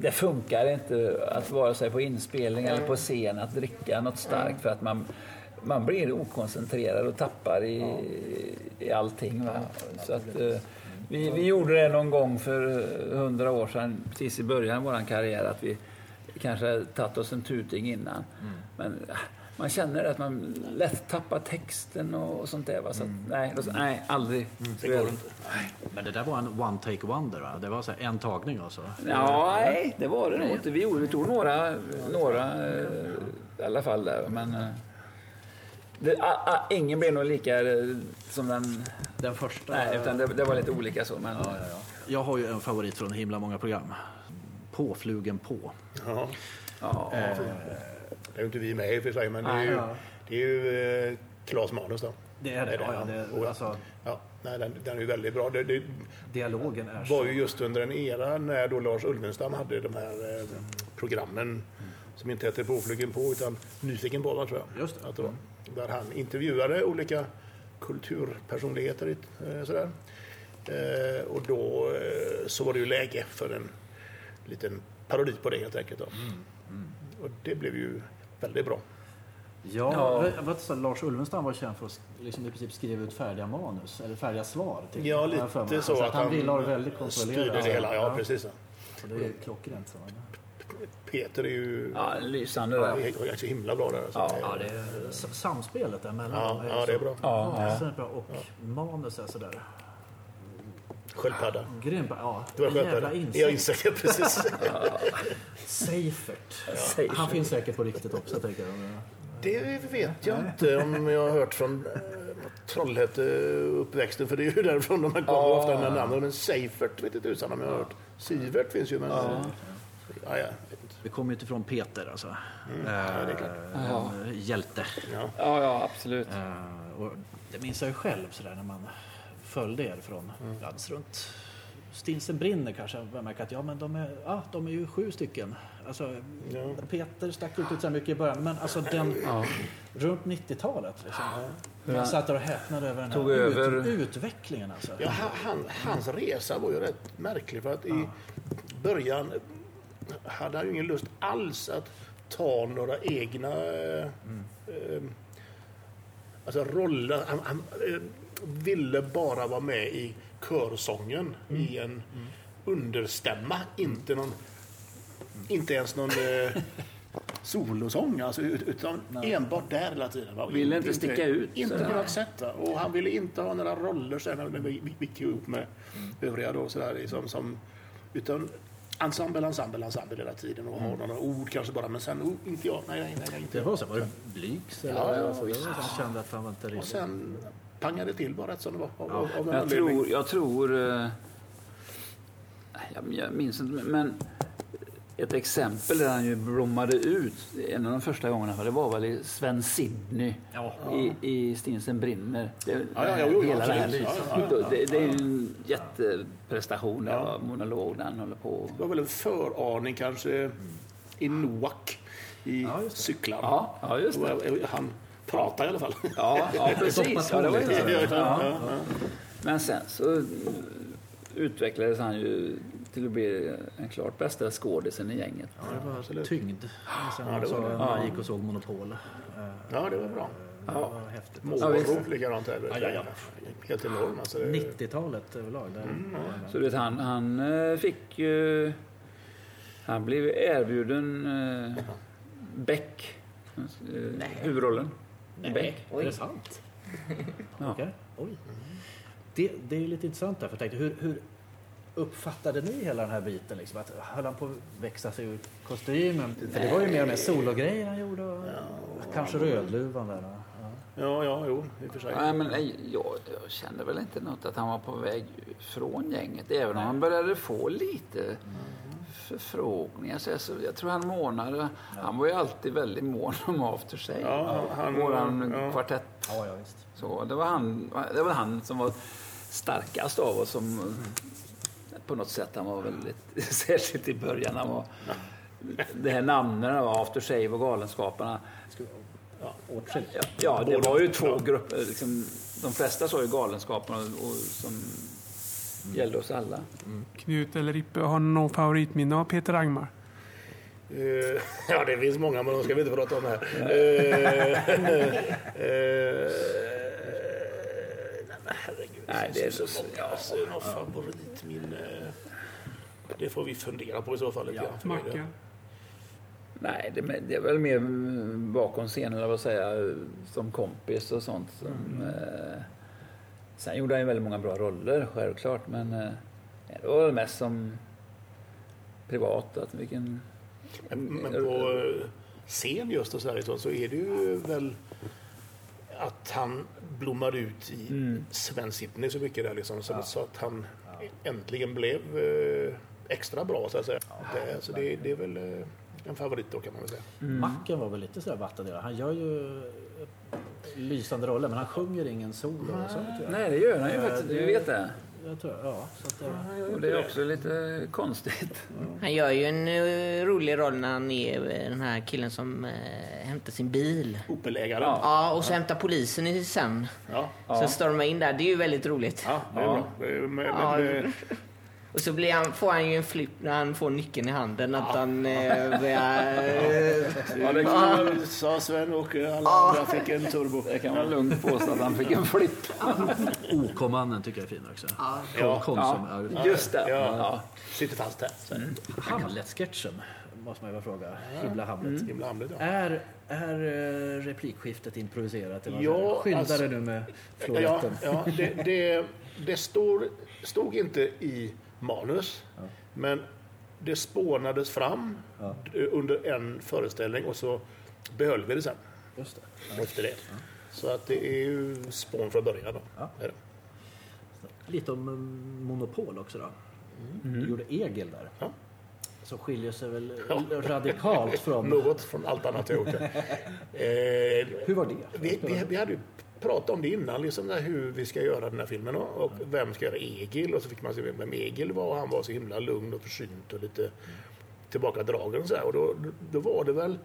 det funkar inte att vara sig på inspelning eller på scen att dricka något starkt för att man, man blir okoncentrerad och tappar i, i allting. Va? Så att, eh, vi, vi gjorde det någon gång för hundra år sedan, precis i början av vår karriär, att vi kanske tagit oss en tuting innan. Men ah, man känner att man lätt tappar texten och, och sånt där. Va? Så att, nej, då, nej, aldrig. Så är det.
Men det där var en one take wonder va? Det var så här en tagning alltså?
Ja, nej, det var det nog inte. Vi, vi tog några, några eh, i alla fall där. Men eh, det, a, a, ingen blev nog lika eh, som den...
Den första?
Nej, utan det, det var lite olika så. Men,
Ja, ja, ja. Jag har ju en favorit från himla många program. Påflugen på.
Ja,
ja,
det är ju inte vi med i och för sig, men det är ju,
Ja.
det är ju eh, Claes Manus då.
Det är det. Ja, ja, det,
Och-
alltså,
Ja, nej, den, den är ju väldigt bra. Det, det
dialogen är
var
så...
ju just under en era när då Lars Ulvenstam hade de här eh, programmen som inte hette Påflugen på utan Nyfiken på, tror jag.
Just det.
Att det var. Där han intervjuade olika kulturpersonligheter. Eh, sådär. Eh, och då eh, så var det ju läge för en liten parodi på det helt enkelt. Då. Och det blev ju väldigt bra.
Ja,
Ja.
Så att Lars Ulvenstam var känd för att liksom i princip skriva ut färdiga manus, eller färdiga svar. Till,
Ja,
för mig.
lite så
att han ville ha det väldigt kontrollerat.
styrde det hela. Ja, precis.
Så det är klockrent. Så.
Peter är ju
Ja, lysande
ja,
där.
är så himla bra där. Alltså.
Ja,
Ja, det är samspelet där mellan
Ja,
dem
ja, det är bra.
Ja, ja.
så bra. Och manus är sådär
Sköldpadda.
grymt. Ja,
Det var sköldpadda.
insekt.
Ja, insekt, ja, precis.
Seifert.
Seifert.
Han finns säkert på riktigt också, tänker jag.
Det vet jag inte om jag har hört från eh, Trollhätte-uppväxten, för det är ju därifrån de kommer
Ja.
ofta med namnen. Men Seifert vet inte tusan om jag har hört. Sivert finns ju, men... Ja. Ja, ja, inte.
Vi kommer ju inte ifrån Peter, alltså.
Mm. Ja, det är klart.
Eh, en hjälte.
Ja.
Ja, ja, absolut.
Eh, och det minns jag ju själv sådär när man följde er från
Mm.
ja, runt Stinsen brinner kanske. Jag märker att ja, men de, är, ja, de är ju sju stycken. Alltså,
Ja.
Peter stack ut så mycket i början, men alltså den, runt 90-talet. Liksom. Man satt där och häpnade över den här
Tog över-
utvecklingen. Alltså.
Ja, han, han, hans resa var ju rätt märklig för att i början hade han ju ingen lust alls att ta några egna eh, eh, alltså roller. Han, han eh, ville bara vara med i körsången i en understämma, inte någon inte ens någon eh, solosång, alltså, ut- utan enbart där hela tiden. va?
Ville inte sticka ut,
Inte
sådär.
på något sätt. va? Och han ville inte ha några roller sen när vi gick ihop med övriga då sådär liksom, som, utan ensemble, ensemble, ensemble hela tiden och ha några ord kanske bara, men sen oh, inte jag, nej, nej, nej, nej inte
Det var så, var det blygs?
Ja, ja,
var, han kände att han var inte
Och
riktigt...
sen pangade till bara rätt som det var. Av, av, av
Jag
anledning.
tror, jag tror... eh, Jag, jag minns inte, men ett exempel där han ju blommade ut, en av de första gångerna, det var väl i Sven Sidney
Ja.
i, i Stinsen brinner. Det,
Ja, ja, ja, jo,
hela det, här.
absolut. Ja, ja, ja.
Det, det är ju en jätteprestation, var monolog där han håller på.
Det var väl en föraning kanske i Noak i cyklar.
Ja, ja just det.
Han pratar i alla fall.
Ja, ja precis. Ja, det var ju
Ja, ja,
Ja. Men sen så eh, utvecklades han ju till att bli den klart bästa skådisen i gänget.
Det var
absolut.
tyngd. Sen
Ja, det
så
var det.
när jag gick och såg Monopol. Eh,
Ja, det var bra.
Det var häftigt.
Ja, visst.
Morro, likadant här.
Ja, ja, ja.
Helt enorm. Alltså, det,
90-talet överlag. Där.
Så du vet, han, han eh, fick ju... Han blev erbjuden eh, Beck, eh, huvudrollen. I Beck.
Är det sant? Okej. Oj. Det, det är lite intressant där, för jag tänkte, hur, hur uppfattade ni hela den här biten? Liksom? Att, höll han på att växa sig ur kostymen? För det var ju mer och mer sologrejer han gjorde. Och, kanske Rödluvan där. Ja.
ja, ja, jo, i och för sig.
Nej, men nej, jag, jag kände väl inte något att han var på väg från gänget. Även om han började få lite förfrågningar. Så jag, så jag tror han månade. Han var ju alltid väldigt mån om After Shave.
Ja, han-
Våran
ja.
kvartett.
Ja, ja, visst.
Så det var, han, det var han som var starkast av oss. Som, på något sätt, han var väldigt, särskilt i början. Han var, det här namnen var After Shave och Galenskaparna.
Ja.
Ja, det var ju två grupper. Liksom, de flesta sa ju Galenskaparna och, som gällde oss alla.
Knut eller Rippe, har ni någon favoritminne av Peter Angmar?
Eh, ja, det finns många, men de ska vi inte prata om här. Nej, men herregud.
Nej, det är så-
så många. Alltså, någon favoritminne? Det får vi fundera på i så fall. mig.
Mackan?
Nej, det, det är väl mer bakom scenen, eller vad säga, som kompis och sånt. Som, eh, sen gjorde han ju väldigt många bra roller, självklart. Men eh, det var väl mest som privat. Att vilken,
Men, men på eh, scen just och så, här, så är det ju väl att han blommar ut i
Mm.
Sven Sidney så mycket där liksom, så, så att han äntligen blev eh, extra bra så att säga. det, så det, det är väl eh, en favorit då kan man väl säga.
Macken var väl lite sådär vattendelare. Han gör ju lysande roller, men han sjunger ingen solo. och sånt,
nej, det gör han ju
Eh,
faktiskt.
det-
Du vet det.
Jag tror, ja, så att, eh,
Och det är också lite konstigt.
Han gör ju en eh, rolig roll när han är eh, den här killen som eh, hämtar sin bil.
Opel-ägaren.
Ja.
Ja, och så hämtar polisen i sen.
Ja.
Så stormar in där. Det är ju väldigt roligt.
Ja, det är bra. Men,
Ja.
men,
Och så blir han, får han ju en flipp när han får nyckeln i handen. Att han eh, börjar... Eh,
Ja, det kan man, sa Sven-Åke. Alla andra fick en turbo.
Det kan man lugnt påstå att han fick en flipp.
OK-mannen tycker jag är fin också.
Ja.
Konsum.
Ja, just det.
Ja.
Ja.
Sitter fast här. Så.
Hamlet-sketchen måste man ju bara fråga. Himla Hamlet.
Himla Hamlet, ja.
Är, är eh, replikskiftet improviserat? eller
Ja?
Skynda
alltså-
dig nu med
Ja,
floretten.
ja, det, det, det står, stod inte i manus, men det spånades fram under en föreställning och så behöll vi det sen
Just det.
efter det. Så att det är ju spån från början. Då.
Ja. Lite om eh, Monopol också då. Du gjorde Egil där.
Ja.
Som skiljer sig väl
Ja.
radikalt från...
Något från allt annat jag gjort. eh,
Hur var det?
vi, vi, vi hade ju pratat om det innan, liksom där, hur vi ska göra den här filmen och, och vem ska göra Egil. Och så fick man se vem Egil var. Han var så himla lugn och försynt och lite tillbakadragen och så här. Och då, då var det väl,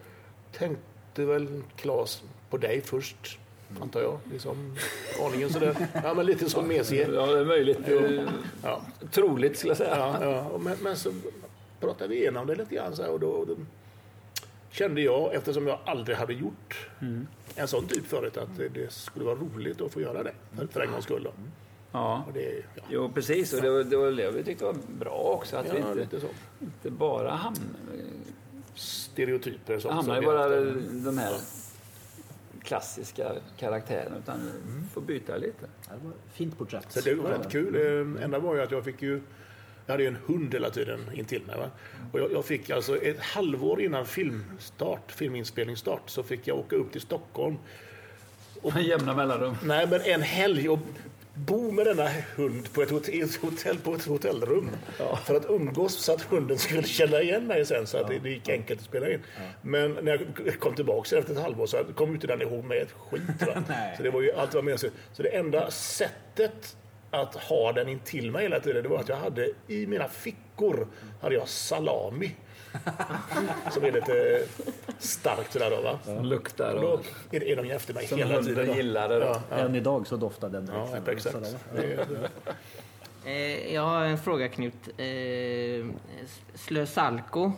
tänkte väl Claes på dig först, antar jag. Liksom, aningen sådär. Ja, men lite som mesig.
Ja, det är möjligt.
Ja,
Troligt skulle jag säga.
ja, ja. Och Men, men så pratade vi igenom det lite grann så här, och då, då kände jag, eftersom jag aldrig hade gjort en sån typ förut, att det, det skulle vara roligt att få göra det för, för en gångs skull. Då.
Ja.
Och det, ja,
Jo, precis. Och det var det, var det vi tyckte var bra också. Att vi
ja,
inte,
lite så.
inte bara hamnar,
Stereotyper. Som,
hamnar i
vi
bara
haft.
de här klassiska karaktärerna utan får byta lite.
Det var fint porträtt.
Så det var rätt kul. Eh, enda var ju att jag fick ju... Jag hade ju en hund hela tiden intill mig. Va? Och jag, jag fick alltså ett halvår innan filmstart, filminspelningsstart så fick jag åka upp till Stockholm.
Jämna mellanrum.
Nej, men en helg och bo med denna hund på ett hotell, på ett hotellrum. För att umgås så att hunden skulle känna igen mig sen så att det, det gick enkelt att spela in. Men när jag kom tillbaka efter ett halvår så kom inte den ihåg med ett skit. Så det var ju allt var sig. Så det enda sättet att ha den intill mig hela tiden det var att jag hade i mina fickor hade jag salami. Som är lite starkt sådär då va.
Luktar
Och då är, är de ju efter mig
som
hela tiden. då.
gillar det. Då.
Ja, ja.
Än idag så doftar den
Ja, exakt. Är-
Eh, jag har en fråga Knut. Eh, Slösalko,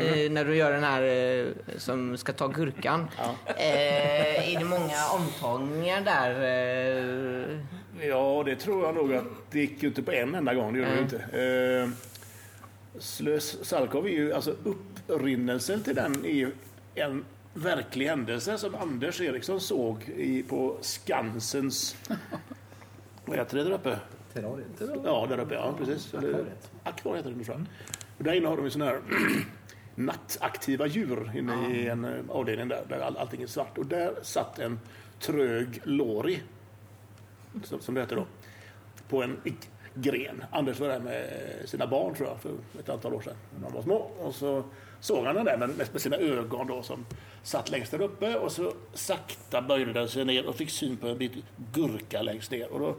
eh, när du gör den här eh, som ska ta gurkan. Eh, är det många omtagningar där?
Ja, det tror jag nog att det gick ju inte på en enda gång. Det gjorde det ju inte. Eh, Slös Salkov är ju, alltså upprinnelsen till den är ju en verklig händelse som Anders Eriksson såg i, på Skansens... Vad heter det där uppe?
Terrariet.
Ja, där uppe. Ja, precis. Akvariet heter det ungefär. Och där inne har de ju sådana här nattaktiva djur inne i en eh, avdelning där, där all, allting är svart. Och där satt en trög lori, som, som det heter då, på en gren. Anders var där med sina barn tror jag, för ett antal år sedan, när de var små. Och så såg han den där med, med sina ögon då som satt längst där uppe och så sakta böjde den sig ner och fick syn på en bit gurka längst ner. Och då,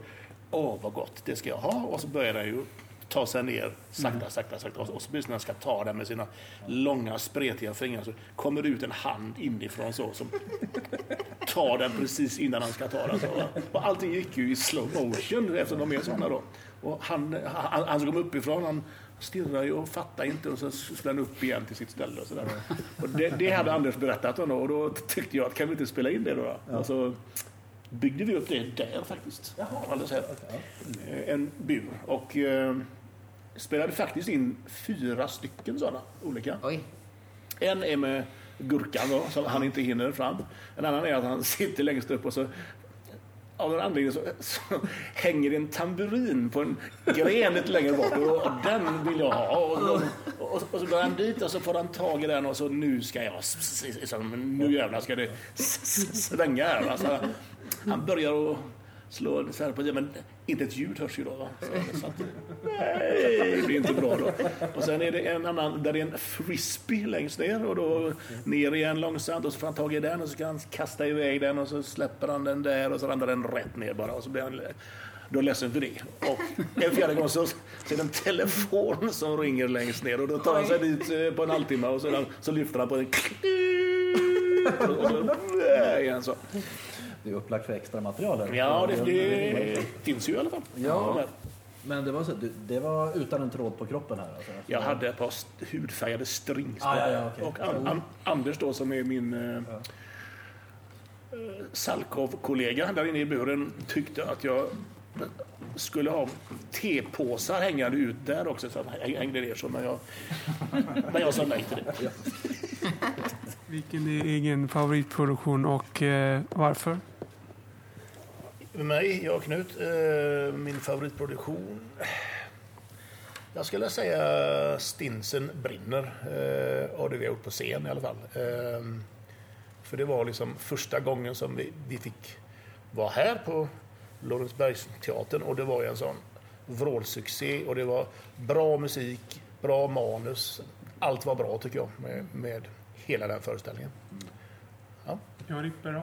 åh vad gott, det ska jag ha. Och så började den ju ta sig ner sakta, sakta, sakta. Och så precis när han ska ta den med sina långa spretiga fingrar så kommer det ut en hand inifrån så som tar den precis innan han ska ta den. Så, och allting gick ju i slow motion eftersom de är sådana då. Och han, han, han som kom uppifrån, han stirrade ju och fattade inte och så skulle han upp igen till sitt ställe. Och så där. Och det, det hade Anders berättat om då, och då tyckte jag att kan vi inte spela in det då? då? Och så byggde vi upp det där faktiskt. Eh, En bur. Och eh, spelade faktiskt in fyra stycken sådana olika.
oj.
En är med gurkan då, som han inte hinner fram. En annan är att han sitter längst upp och så av någon anledning så, så hänger en tamburin på en gren lite längre bort och, och den vill jag ha. Och, och, och, och så går han dit och så får han tag i den och så nu ska jag, s- s- s- nu jävlar ska det svänga här. Alltså, han börjar att slå så här på det, men inte ett ljud hörs ju då. Va? Så, så att, nej, det blir inte bra då. Och sen är det en annan, där det är en frisbee längst ner och då ner igen långsamt och så får han tag i den och så ska han kasta iväg den och så släpper han den där och så ramlar den rätt ner bara och så blir han då ledsen för det. Och en fjärde gång så, så är det en telefon som ringer längst ner och då tar han sig dit eh, på en halvtimme och så, så lyfter han på den. Och så, äh, igen så.
Det är upplagt för extra material. här.
Ja, det, det finns ju i alla fall.
Ja.
Men-
det var, så, det var utan en tråd på kroppen här? Alltså.
Jag hade ett par hudfärgade strings
Ah, ja, ja, okej.
Och An- An- Anders då som är min eh, eh, Salkov-kollega där inne i buren tyckte att jag skulle ha tepåsar hängande ut där också så han hängde ner så men jag, men jag sa nej till det.
Vilken är egen favoritproduktion och eh, varför?
Mig, jag och Knut, eh, min favoritproduktion. Jag skulle säga Stinsen brinner. Eh, och det vi har gjort på scen i alla fall. Eh, för det var liksom första gången som vi, vi fick vara här på Lorensbergsteatern och det var ju en sån vrålsuccé och det var bra musik, bra manus. Allt var bra tycker jag med, med hela den föreställningen.
Jag Rippe då?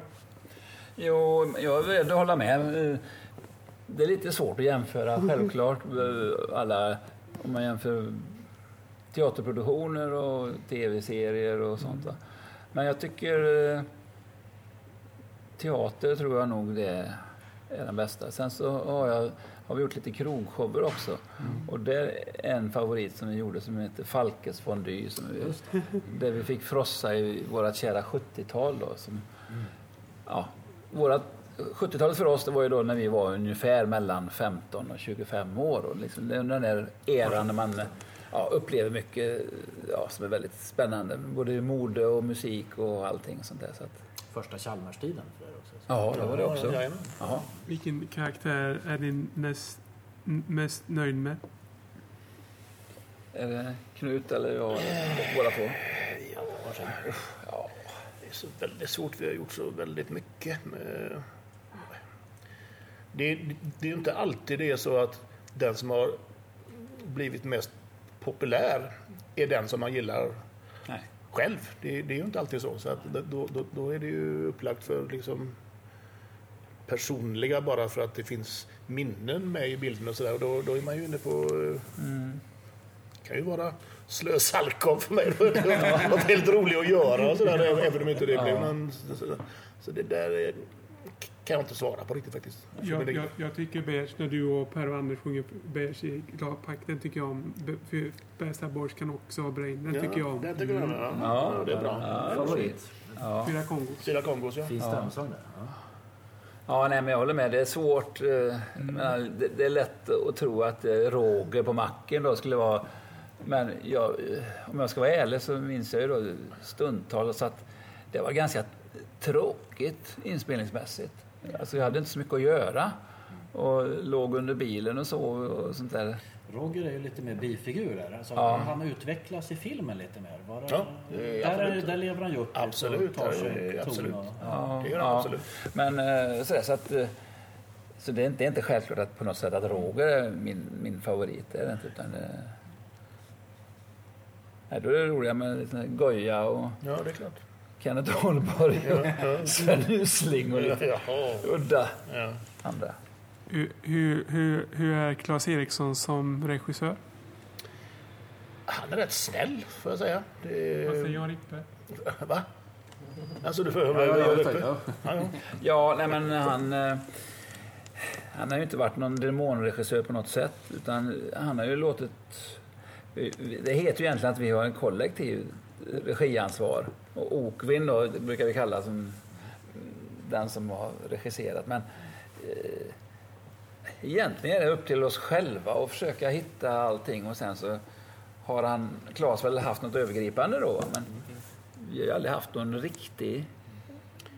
Jo, jag är beredd att hålla med. Det är lite svårt att jämföra, självklart. eh, Alla, om man jämför teaterproduktioner och tv-serier och sånt. Men jag tycker eh, teater tror jag nog det är den bästa. Sen så har, jag, har vi gjort lite krogshower också. Och det är en favorit som vi gjorde som heter Falkes fondue. Som vi, där vi fick frossa i vårt kära 70-tal. Då, som, ja, vårat 70-talet för oss det var ju då när vi var ungefär mellan 15 och 25 år. Och liksom, det är den där eran när man ja, upplever mycket ja, som är väldigt spännande. Både mode och musik och allting sånt där. Så att,
Första Chalmarstiden för er också.
ja, det var det också. Jaha.
Vilken karaktär är ni näst, mest nöjd med?
Är det Knut eller jag? Eller båda två?
Ja, det är så väldigt svårt. Vi har gjort så väldigt mycket. Eh, Det, det är ju inte alltid det är så att den som har blivit mest populär är den som man gillar
Nej.
Själv. Det, det är ju inte alltid så. så att då, då, då är det ju upplagt för liksom personliga bara för att det finns minnen med i bilden och sådär. Då, då är man ju inne på... eh, kan ju vara Slö Salkov för mig. Något helt roligt att göra och sådär, även om inte det blev någon... Så, så det där är, kan jag inte svara på riktigt faktiskt.
Jag, jag, jag tycker Beige, när du och Per och Anders sjunger Beige i Gladpack, tycker jag om. För Bästa Borgs kan också ha Brain, den tycker jag om.
Den tycker jag om. Ja,
Ja,
ja, det är bra.
Favorit?
Ja.
Fyra Kongos.
Fyra Kongos, ja.
Fin stämsång där. Ja.
Ja, nej, men jag håller med. Det är svårt. eh, men Det, det är lätt att tro att eh, Roger på macken då skulle vara... Men jag, eh, om jag ska vara ärlig så minns jag ju då stundtals att det var ganska tråkigt inspelningsmässigt. Alltså jag hade inte så mycket att göra och låg under bilen och så och sånt där.
Roger är ju lite mer bifigur där. Alltså,
Ja.
Han utvecklas i filmen lite mer. Var det,
Ja, det är
där, är,
absolut.
där lever han ju upp
Absolut,
tar sig
absolut.
och-
Ja,
det gör han absolut.
Men eh, sådär, så att... eh, Så det är inte, det är inte självklart att på något sätt att Roger är min, min favorit. Det är det inte. Utan det, nej, då är det roliga med lite Goja och
Ja, det är klart.
Kenneth Holmborg och Sven Husling och lite udda andra.
Hur, hur, hur, är Claes Eriksson som regissör?
Han är rätt snäll, får jag säga. Det
Vad säger jag Rippe?
Va? Alltså, du får höra
ja. Ja, ja. Ja,
nej men han... eh, Han har ju inte varit någon demonregissör på något sätt. Utan han har ju låtit... Det heter ju egentligen att vi har en kollektiv regiansvar. Och Okvin då, brukar vi kalla som den som har regisserat. Men eh, egentligen är det upp till oss själva att försöka hitta allting och sen så har han, Claes väl haft något övergripande då. Men vi har aldrig haft någon riktig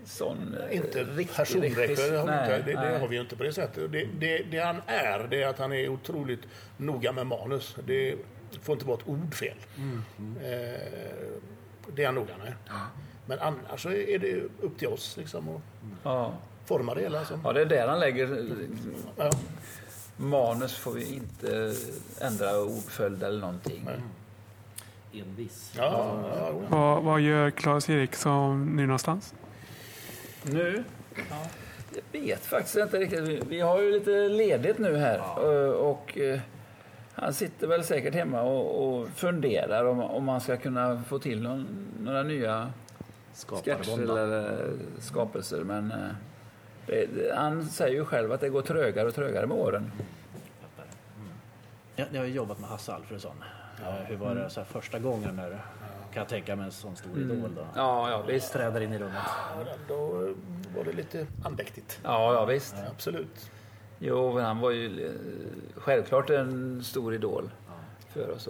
sån... eh,
Inte
riktig
personregissör,
regis-
det,
Nej,
det,
nej.
det har vi inte på det sättet. Det, det, det han är, det är att han är otroligt noga med manus. Det får inte vara ett ord fel. Eh, det är han noga med. Men annars så är det upp till oss liksom att
Ja.
forma det hela. Som,
ja, det är där han lägger...
ja.
Manus får vi inte ändra ordföljd eller någonting.
Nej.
Envis.
Ja, ja, ja, ja.
Vad, vad gör Claes Eriksson nu någonstans?
Nu? Jag vet faktiskt inte riktigt. Vi- har ju lite ledigt nu här. Och, och eh, han sitter väl säkert hemma och, och funderar om, om man ska kunna få till någon, några nya sketcher eller skapelser. Men eh, det, det, han säger ju själv att det går trögare och trögare med åren.
Jag, jag har ju jobbat med Hasse Alfredson. Eh, Hur var det så här, första gången när, kan jag tänka mig, en sån stor idol då?
Ja, ja visst.
Träder in i rummet.
Ja, Då var det lite andäktigt.
Ja, ja visst.
Absolut.
Jo, han var ju eh, självklart en stor idol för oss.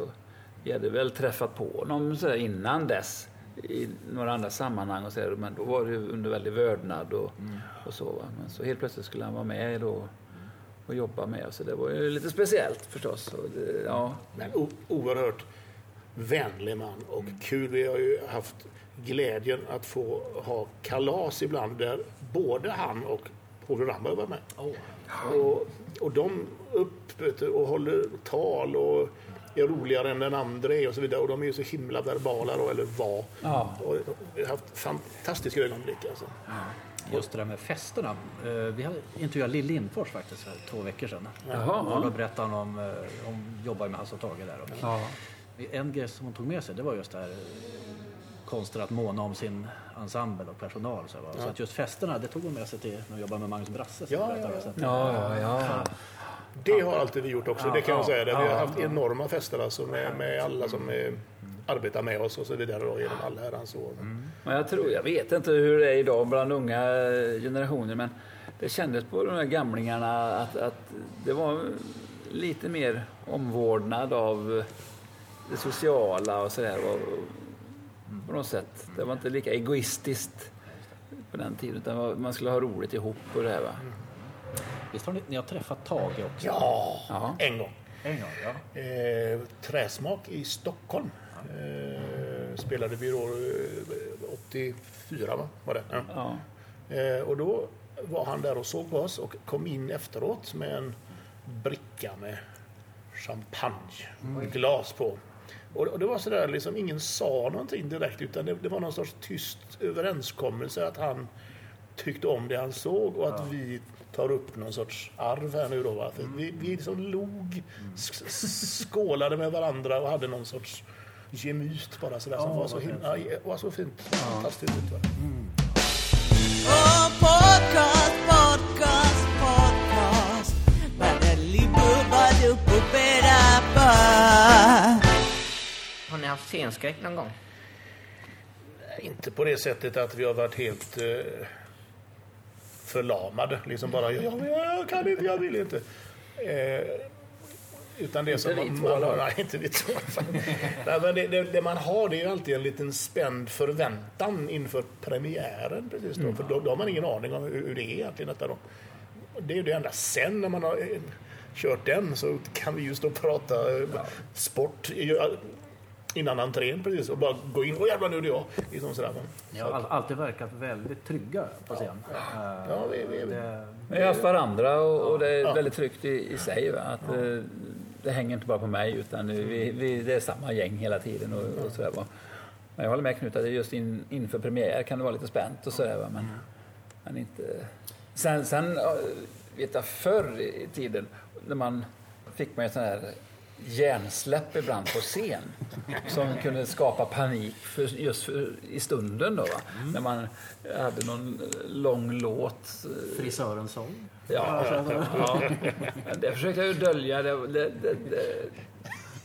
Vi hade väl träffat på honom så innan dess i några andra sammanhang och så där, men då var det under väldig vördnad och, och så. Va? Men så helt plötsligt skulle han vara med då och jobba med oss. Så det var ju lite speciellt förstås. Och det, ja.
Men oerhört vänlig man och kul. Vi har ju haft glädjen att få ha kalas ibland där både han och Povel Ramberg var med. Och, och de upp och håller tal och är roligare än den andra är och så vidare. Och de är ju så himla verbala då, eller var.
Ja.
Och vi har haft fantastiska ögonblick alltså.
Just det där med festerna. Eh, Vi hade intervjuat Lill Lindfors faktiskt för två veckor sedan.
Jaha,
Och då
ja.
berättade hon om, eh, hon jobbar med Hasse och Tage där. Och
Ja.
En grej som hon tog med sig det var just det här eh, konsten att måna om sin ensemble och personal. Så, va? så att just festerna, det tog hon med sig till när hon jobbade med Magnus Brasse. som
Ja, ja,
Ja, ja, ja.
Det har alltid vi gjort också, det kan jag
ja,
säga. Det. Vi har
ja,
haft enorma fester alltså med, med alla som eh, arbetar med oss och så vidare då, genom alla herrans år.
Men jag, tror, jag vet inte hur det är idag bland unga generationer men det kändes på de här gamlingarna att, att det var lite mer omvårdnad av det sociala och sådär. På något sätt. Det var inte lika egoistiskt på den tiden utan var- man skulle ha roligt ihop och det här va.
Visst har ni, ni har träffat Tage också?
Ja,
Ja.
en gång.
En gång, ja.
Eh, träsmak i Stockholm. Eh, spelade vi då eh, 84 va? var det. Ja.
Ja.
Eh, och då var han där och såg på oss och kom in efteråt med en bricka med champagne. Glas på. Och det var sådär, liksom, ingen sa någonting direkt utan det, det var någon sorts tyst överenskommelse att han tyckte om det han såg och att vi tar upp någon sorts arv här nu då. Va? För vi, vi liksom log, skålade med varandra och hade någon sorts gemyt bara sådär som var så, himla, ja, var så fint. Fantastiskt. Va?
Oh,
ni haft scenskräck någon gång?
Inte på det sättet att vi har varit helt eh, förlamade. Liksom bara, jag, jag, jag kan inte, jag vill inte. Eh, utan det som
vi
man,
två,
man har,
eller?
nej, inte vi två. nej, men det, det, det man har det är ju alltid en liten spänd förväntan inför premiären. Precis då, För då, då har man ingen aning om hur, hur det är egentligen. Detta då. Det är ju det enda. Sen när man har eh, kört den så kan vi ju stå och prata eh, sport i- innan entrén precis och bara gå in. Åh jävlar nu är det jag. Liksom sådär.
Ni har all, alltid verkat väldigt trygga på scen. Eh,
Ja, vi, vi,
det,
Vi har haft varandra och, och det är väldigt tryggt i, i sig. Va? Att, eh, det hänger inte bara på mig utan vi, vi, det är samma gäng hela tiden. Och, och sådär, va? Men jag håller med Knut att det just in, inför premiär kan det vara lite spänt och sådär. Va? Men, men inte... Sen, sen ja, vet jag förr i tiden när man fick med sån här hjärnsläpp ibland på scen som kunde skapa panik för, just för, i stunden då. Va? När man hade någon lång låt eh,
frisörens sång.
Ja, ja. Det försökte jag ju dölja. Det, det, det, det,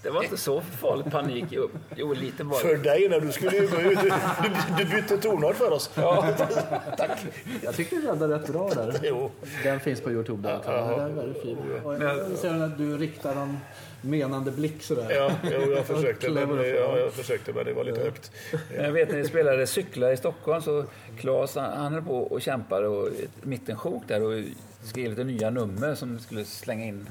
det var inte så farligt panik. Jo, lite var
För dig när du skulle gå ut. Du, bytte tonart för oss. Tack.
Jag tycker du räddade rätt bra där.
Jo.
Den finns på Youtube. Där. Ja, det där är väldigt fin. Och jag ser att du riktar en menande blick sådär.
Ja, jo, jag försökte, men, ja, jag försökte, men det var lite högt.
Men Jag vet när vi spelade cyklar i Stockholm så Claes han, han höll på och kämpade och mittensjok där och skrev lite nya nummer som skulle slänga in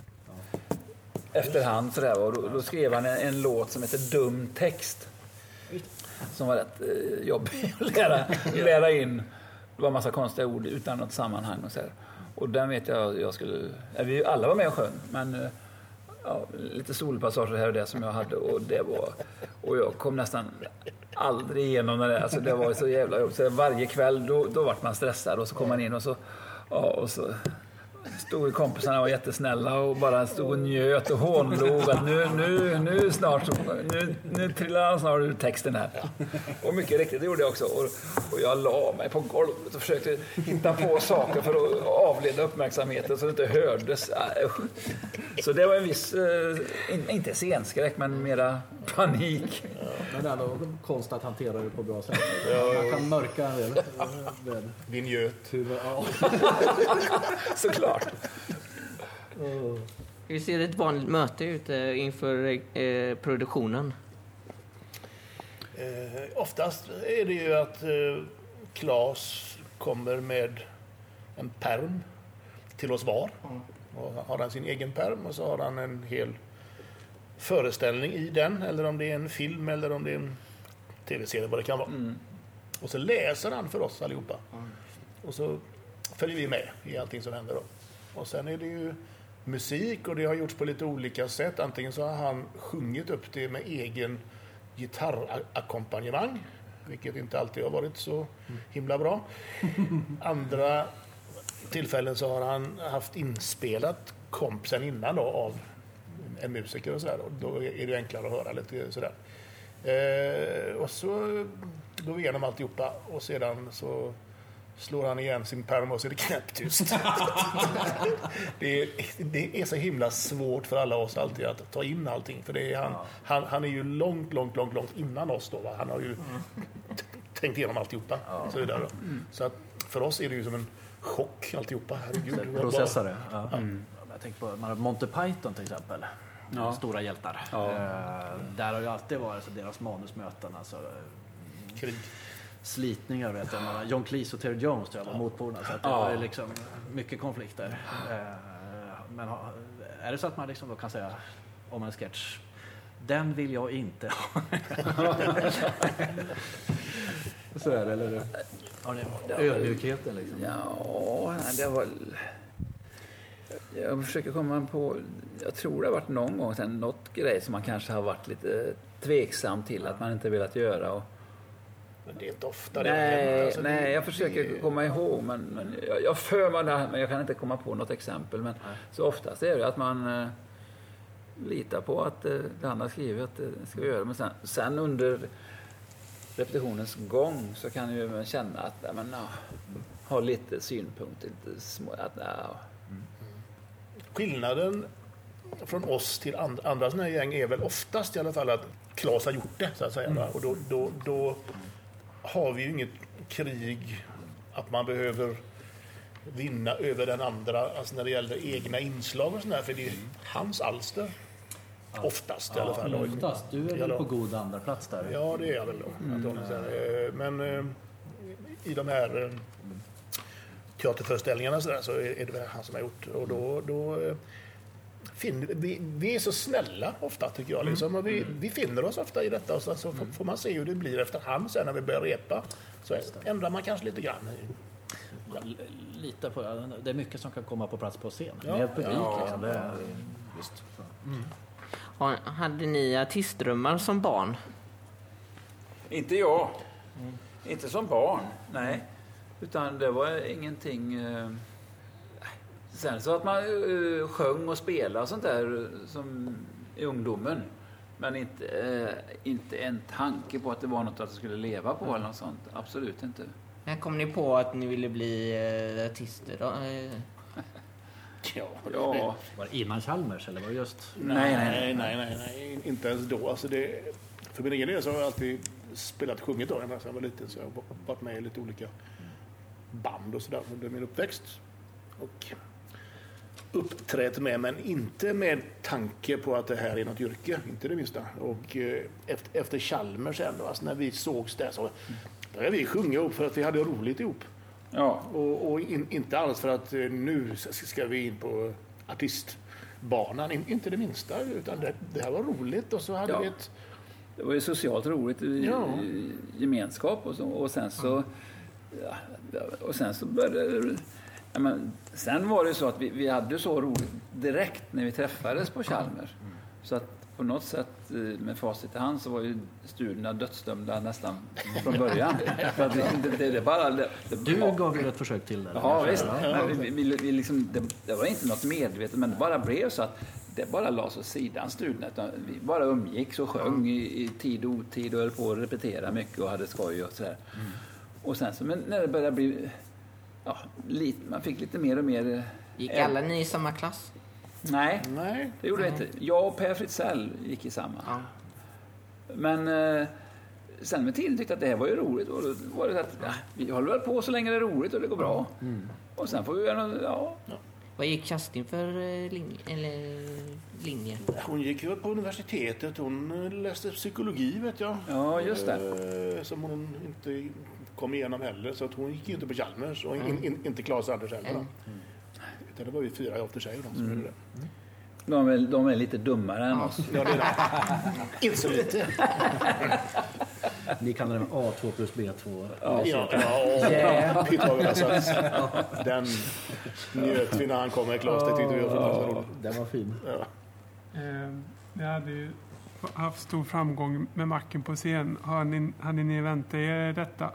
efterhand sådär. Och då, då skrev han en, en låt som heter Dum text. Som var rätt eh, jobbig att lära, lära in. Det var en massa konstiga ord utan något sammanhang och så här. Och den vet jag jag skulle... Ja, vi alla var med och sjöng, men eh, ja, lite solpassager här och där som jag hade och det var... Och jag kom nästan aldrig igenom det där. Alltså det var så jävla jobbigt. Så varje kväll då, då vart man stressad och så kom man in och så... Ja, och så stod kompisarna och var jättesnälla och bara stod och njöt och hånlog att nu, nu, nu snart så, nu, nu trillar han snart ur texten här. Och mycket riktigt, det gjorde jag också. Och, och jag la mig på golvet och försökte hitta på saker för att avleda uppmärksamheten så det inte hördes. Äh. Så det var en viss, eh, in- inte scenskräck, men mera panik.
Men det är ändå konst att hantera det på bra sätt. Man kan mörka en del.
Vinjöt.
huvud. Ja.
Såklart.
Hur ser ett vanligt möte ut inför eh, produktionen?
Eh, oftast är det ju att eh, Claes kommer med en perm till oss var. Och har han sin egen perm och så har han en hel föreställning i den. Eller om det är en film eller om det är en tv-serie, vad det kan vara. Och så läser han för oss allihopa. Och så följer vi med i allting som händer då. Och sen är det ju musik och det har gjorts på lite olika sätt. Antingen så har han sjungit upp det med egen gitarrackompanjemang, vilket inte alltid har varit så himla bra. Andra tillfällen så har han haft inspelat komp sen innan då av en musiker och sådär. Och då är det enklare att höra lite sådär. Eh, och så går vi igenom alltihopa och sedan så slår han igen sin pärm och så är det knäpptyst. det, är, det är så himla svårt för alla oss alltid att ta in allting. För det är han, han, han är ju långt, långt, långt, långt innan oss då. Va? Han har ju t- tänkt igenom alltihopa. Så, vidare. då. så att för oss är det ju som en chock alltihopa. Herregud. bara-
Processare. Ja. Jag tänker på man har Monty Python till exempel.
Ja.
Stora hjältar.
Ja.
Eh, där har ju alltid varit så deras manusmöten. Alltså,
Krig.
Slitningar vet jag. mellan John Cleese och Terry Jones tror jag var motpolerna. Så att det var liksom mycket konflikter. Eh, men är det så att man liksom då kan säga om en sketch den vill jag inte ha. så är det, eller hur? Ödmjukheten liksom?
Ja, det var... Jag försöker komma på... Jag tror det har varit någon gång sen något grej som man kanske har varit lite tveksam till att man inte velat göra. Och,
Men det är inte ofta det
nej,
Alltså, det-
nej, jag försöker
det-
komma ihåg. Men, men jag, jag för mig det, här, men jag kan inte komma på något exempel. Men så oftast är det att man eh, litar på att eh, det han har skrivit att det ska vi göra. Men sen, sen under repetitionens gång så kan ju känna att men, ja, ha lite synpunkter, lite små... Att, ja,
Skillnaden från oss till and, andra sådana här gäng är väl oftast i alla fall att Claes har gjort det. Så att säga, va? Och då, då, då har vi ju inget krig att man behöver vinna över den andra alltså när det gäller egna inslag och sådär. För det är hans alster. Oftast i alla fall.
Oftast. Du är
Ja,
väl på god andra plats där?
Ja, det är jag väl då. här, eh, Men eh, i de här eh, teaterföreställningarna så, där, så är det väl han som har gjort. Och då, då finner, vi, vi är så snälla ofta tycker jag. Liksom. Och vi, vi finner oss ofta i detta och så, så får- får man se hur det blir efterhand sen när vi börjar repa. Så ändrar man kanske lite grann.
L- Lita på det. Är mycket som kan komma på plats på scen.
Ja.
Med publik
Ja.
liksom. Det är, visst. Så.
Har, hade ni artistdrömmar som barn?
Inte jag. Inte som barn, nej. Utan det var ingenting... Eh... Sen så att man eh, sjöng och spelade och sånt där eh, som i ungdomen. Men inte, eh, inte en tanke på att det var något att det skulle leva på eller något sånt. Absolut inte.
När kom ni på att ni ville bli eh, artister då?
Ja,
Ja,
Var det innan Chalmers eller var det just...
nej, nej.
Nej, nej, nej, nej, inte ens då. Alltså det, för min egen del så har jag alltid spelat och sjungit då, sedan jag var liten. Så jag har varit med i lite olika band och sådär under min uppväxt. Och uppträtt med, men inte med tanke på att det här är något yrke, inte det minsta. Och eh, efter, efter Chalmers sen då, alltså när vi sågs där så började vi sjunga ihop för att vi hade roligt ihop.
Ja,
Och, och in, inte alls för att eh, nu ska vi in på artistbanan, in, inte det minsta. Utan det, det här var roligt och så hade
Ja.
vi ett...
det var ju socialt roligt
Ja.
gemenskap och så. Och sen så... Ja, och sen så började. Ja, men, sen var det så att vi, vi hade ju så roligt direkt när vi träffades på Chalmers. Så att på något sätt eh, med facit i hand så var ju studierna dödsdömda nästan från början. För att det, det, det bara... Det, det,
Du gav ju ett försök till där.
Ja, visst. Men vi, vi, vi liksom, det, det var inte något medvetet, men det bara blev så att det bara lades åt sidan studierna. utan Vi bara umgicks och sjöng i, i tid och otid och höll på att repetera mycket och hade skoj och sådär. Och sen så, men när det började bli... Ja, lite, man fick lite mer och mer... eh,
Gick alla ni i samma klass?
Nej,
Nej.
det gjorde det inte. Jag och Per Fritzell gick i samma.
Ja.
Men eh, sen med tiden tyckte att det här var ju roligt. Och då var det att ja, vi håller väl på så länge det är roligt och det går bra. Och sen får vi göra något, ja.
Vad gick Kerstin för eh, linje? Eller, linje?
Hon gick ju på universitetet. Hon eh, läste psykologi vet jag.
Ja, just det.
Som hon inte kom igenom heller. Så att hon gick ju inte på Chalmers och in, in, inte Claes Anders heller. då. Utan det var ju fyra i och för sig de som gjorde det.
De är, de är lite dummare än oss.
Ja, det är det. Inte så lite.
Ni kallar det A2 plus B2.
Ja, ja, ja Pythagoras. Den njöt vi när han kom med Claes. Det tyckte vi var fantastiskt roligt.
Den var fin.
Ja.
Eh, Jag hade ju haft stor framgång med Macken på scen. Har ni, hade ni väntat er detta?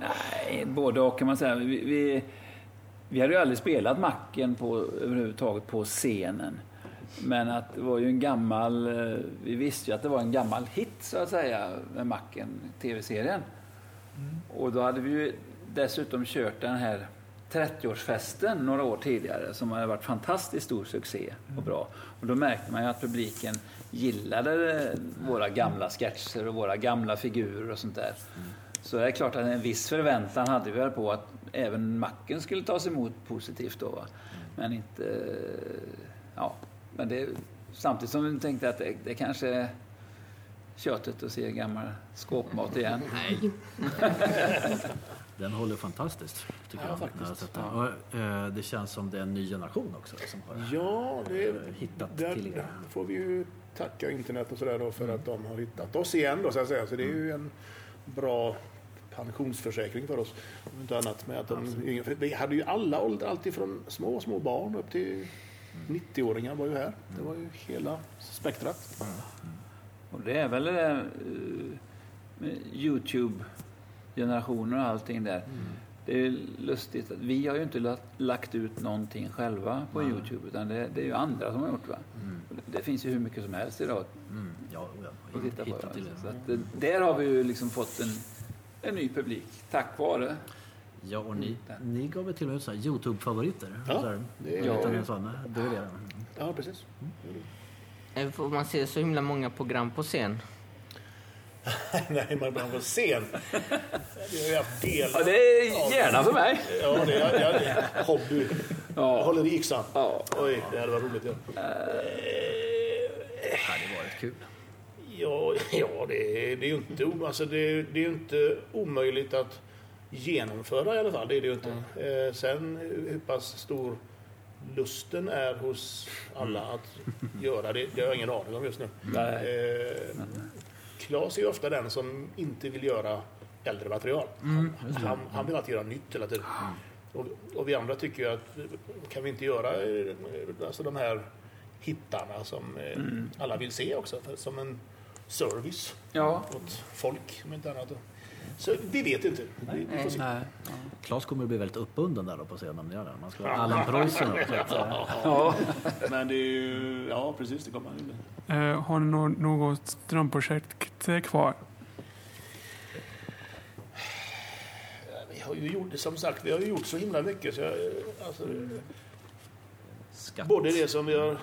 Nej, både och kan man säga. Vi, vi, vi hade ju aldrig spelat Macken på, överhuvudtaget på scenen. Men att det var ju en gammal... eh, Vi visste ju att det var en gammal hit så att säga med Macken, tv-serien. Och då hade vi ju dessutom kört den här 30-årsfesten några år tidigare som hade varit fantastiskt stor succé och bra. Och då märkte man ju att publiken gillade våra gamla sketcher och våra gamla figurer och sånt där. Så det är klart att en viss förväntan hade vi på att även Macken skulle tas emot positivt då. Va? Men inte... Ja, men det, samtidigt som vi tänkte att det, det kanske är köttet att se gammal skåpmat igen.
Nej.
Den håller fantastiskt, tycker
Ja,
jag.
faktiskt.
jag. Och, eh, det känns som det är en ny generation också som har
Ja, det,
hittat
där
till er.
får vi ju tacka internet och sådär då för att de har hittat oss igen då så att säga. Så det är ju en bra pensionsförsäkring för oss. Om inte annat med att de, vi hade ju alla åldrar, alltid från små, små barn upp till 90-åringar var ju här. Det var ju hela spektrat.
Och det är väl det där eh, med Youtube-generationer och allting där. Det är lustigt att vi har ju inte la- lagt ut någonting själva på Youtube utan det, det är ju andra som har gjort va. Och det, det finns ju hur mycket som helst idag
Mm, ja, ja,
att titta på.
till det.
Så att, eh, där har vi ju liksom fått en, en ny publik tack vare.
Ja, och ni, ni gav till och med ut Youtube-favoriter?
Ja,
Så här,
det är-
är det.
Ja, precis.
Eh, Får man se så himla många program på scen?
Nej, man börjar på scen. Det har jag haft del.
Ja, det är gärna för mig.
Ja, det är, ja, det är hobby.
Ja.
Håller i yxan.
Ja.
Oj, det här var roligt. Ja.
Det hade varit kul.
Ja, ja det, är, det är ju inte, alltså det, det är inte omöjligt att genomföra i alla fall. Det är det ju inte. Eh, sen hur pass stor lusten är hos alla att göra det, det har jag ingen aning om just nu.
Nej.
Eh, Claes är ju ofta den som inte vill göra äldre material. han, han vill alltid göra nytt hela tiden. Och, och vi andra tycker ju att kan vi inte göra eh, alltså de här hittarna som eh, alla vill se också för, som en service
Ja.
åt folk om inte annat. Så vi vet inte. Vi, vi se.
Nej.
Claes kommer att bli väldigt uppbunden där då på scenen gör det. Man ska ha Allan Preussen.
Ja.
Men det är ju, ja precis det kommer han ju bli.
Eh, har ni nå- något drömprojekt eh, kvar?
Vi har ju gjort, som sagt, vi har ju gjort så himla mycket. Så jag, alltså,
Skatt.
Både det som vi har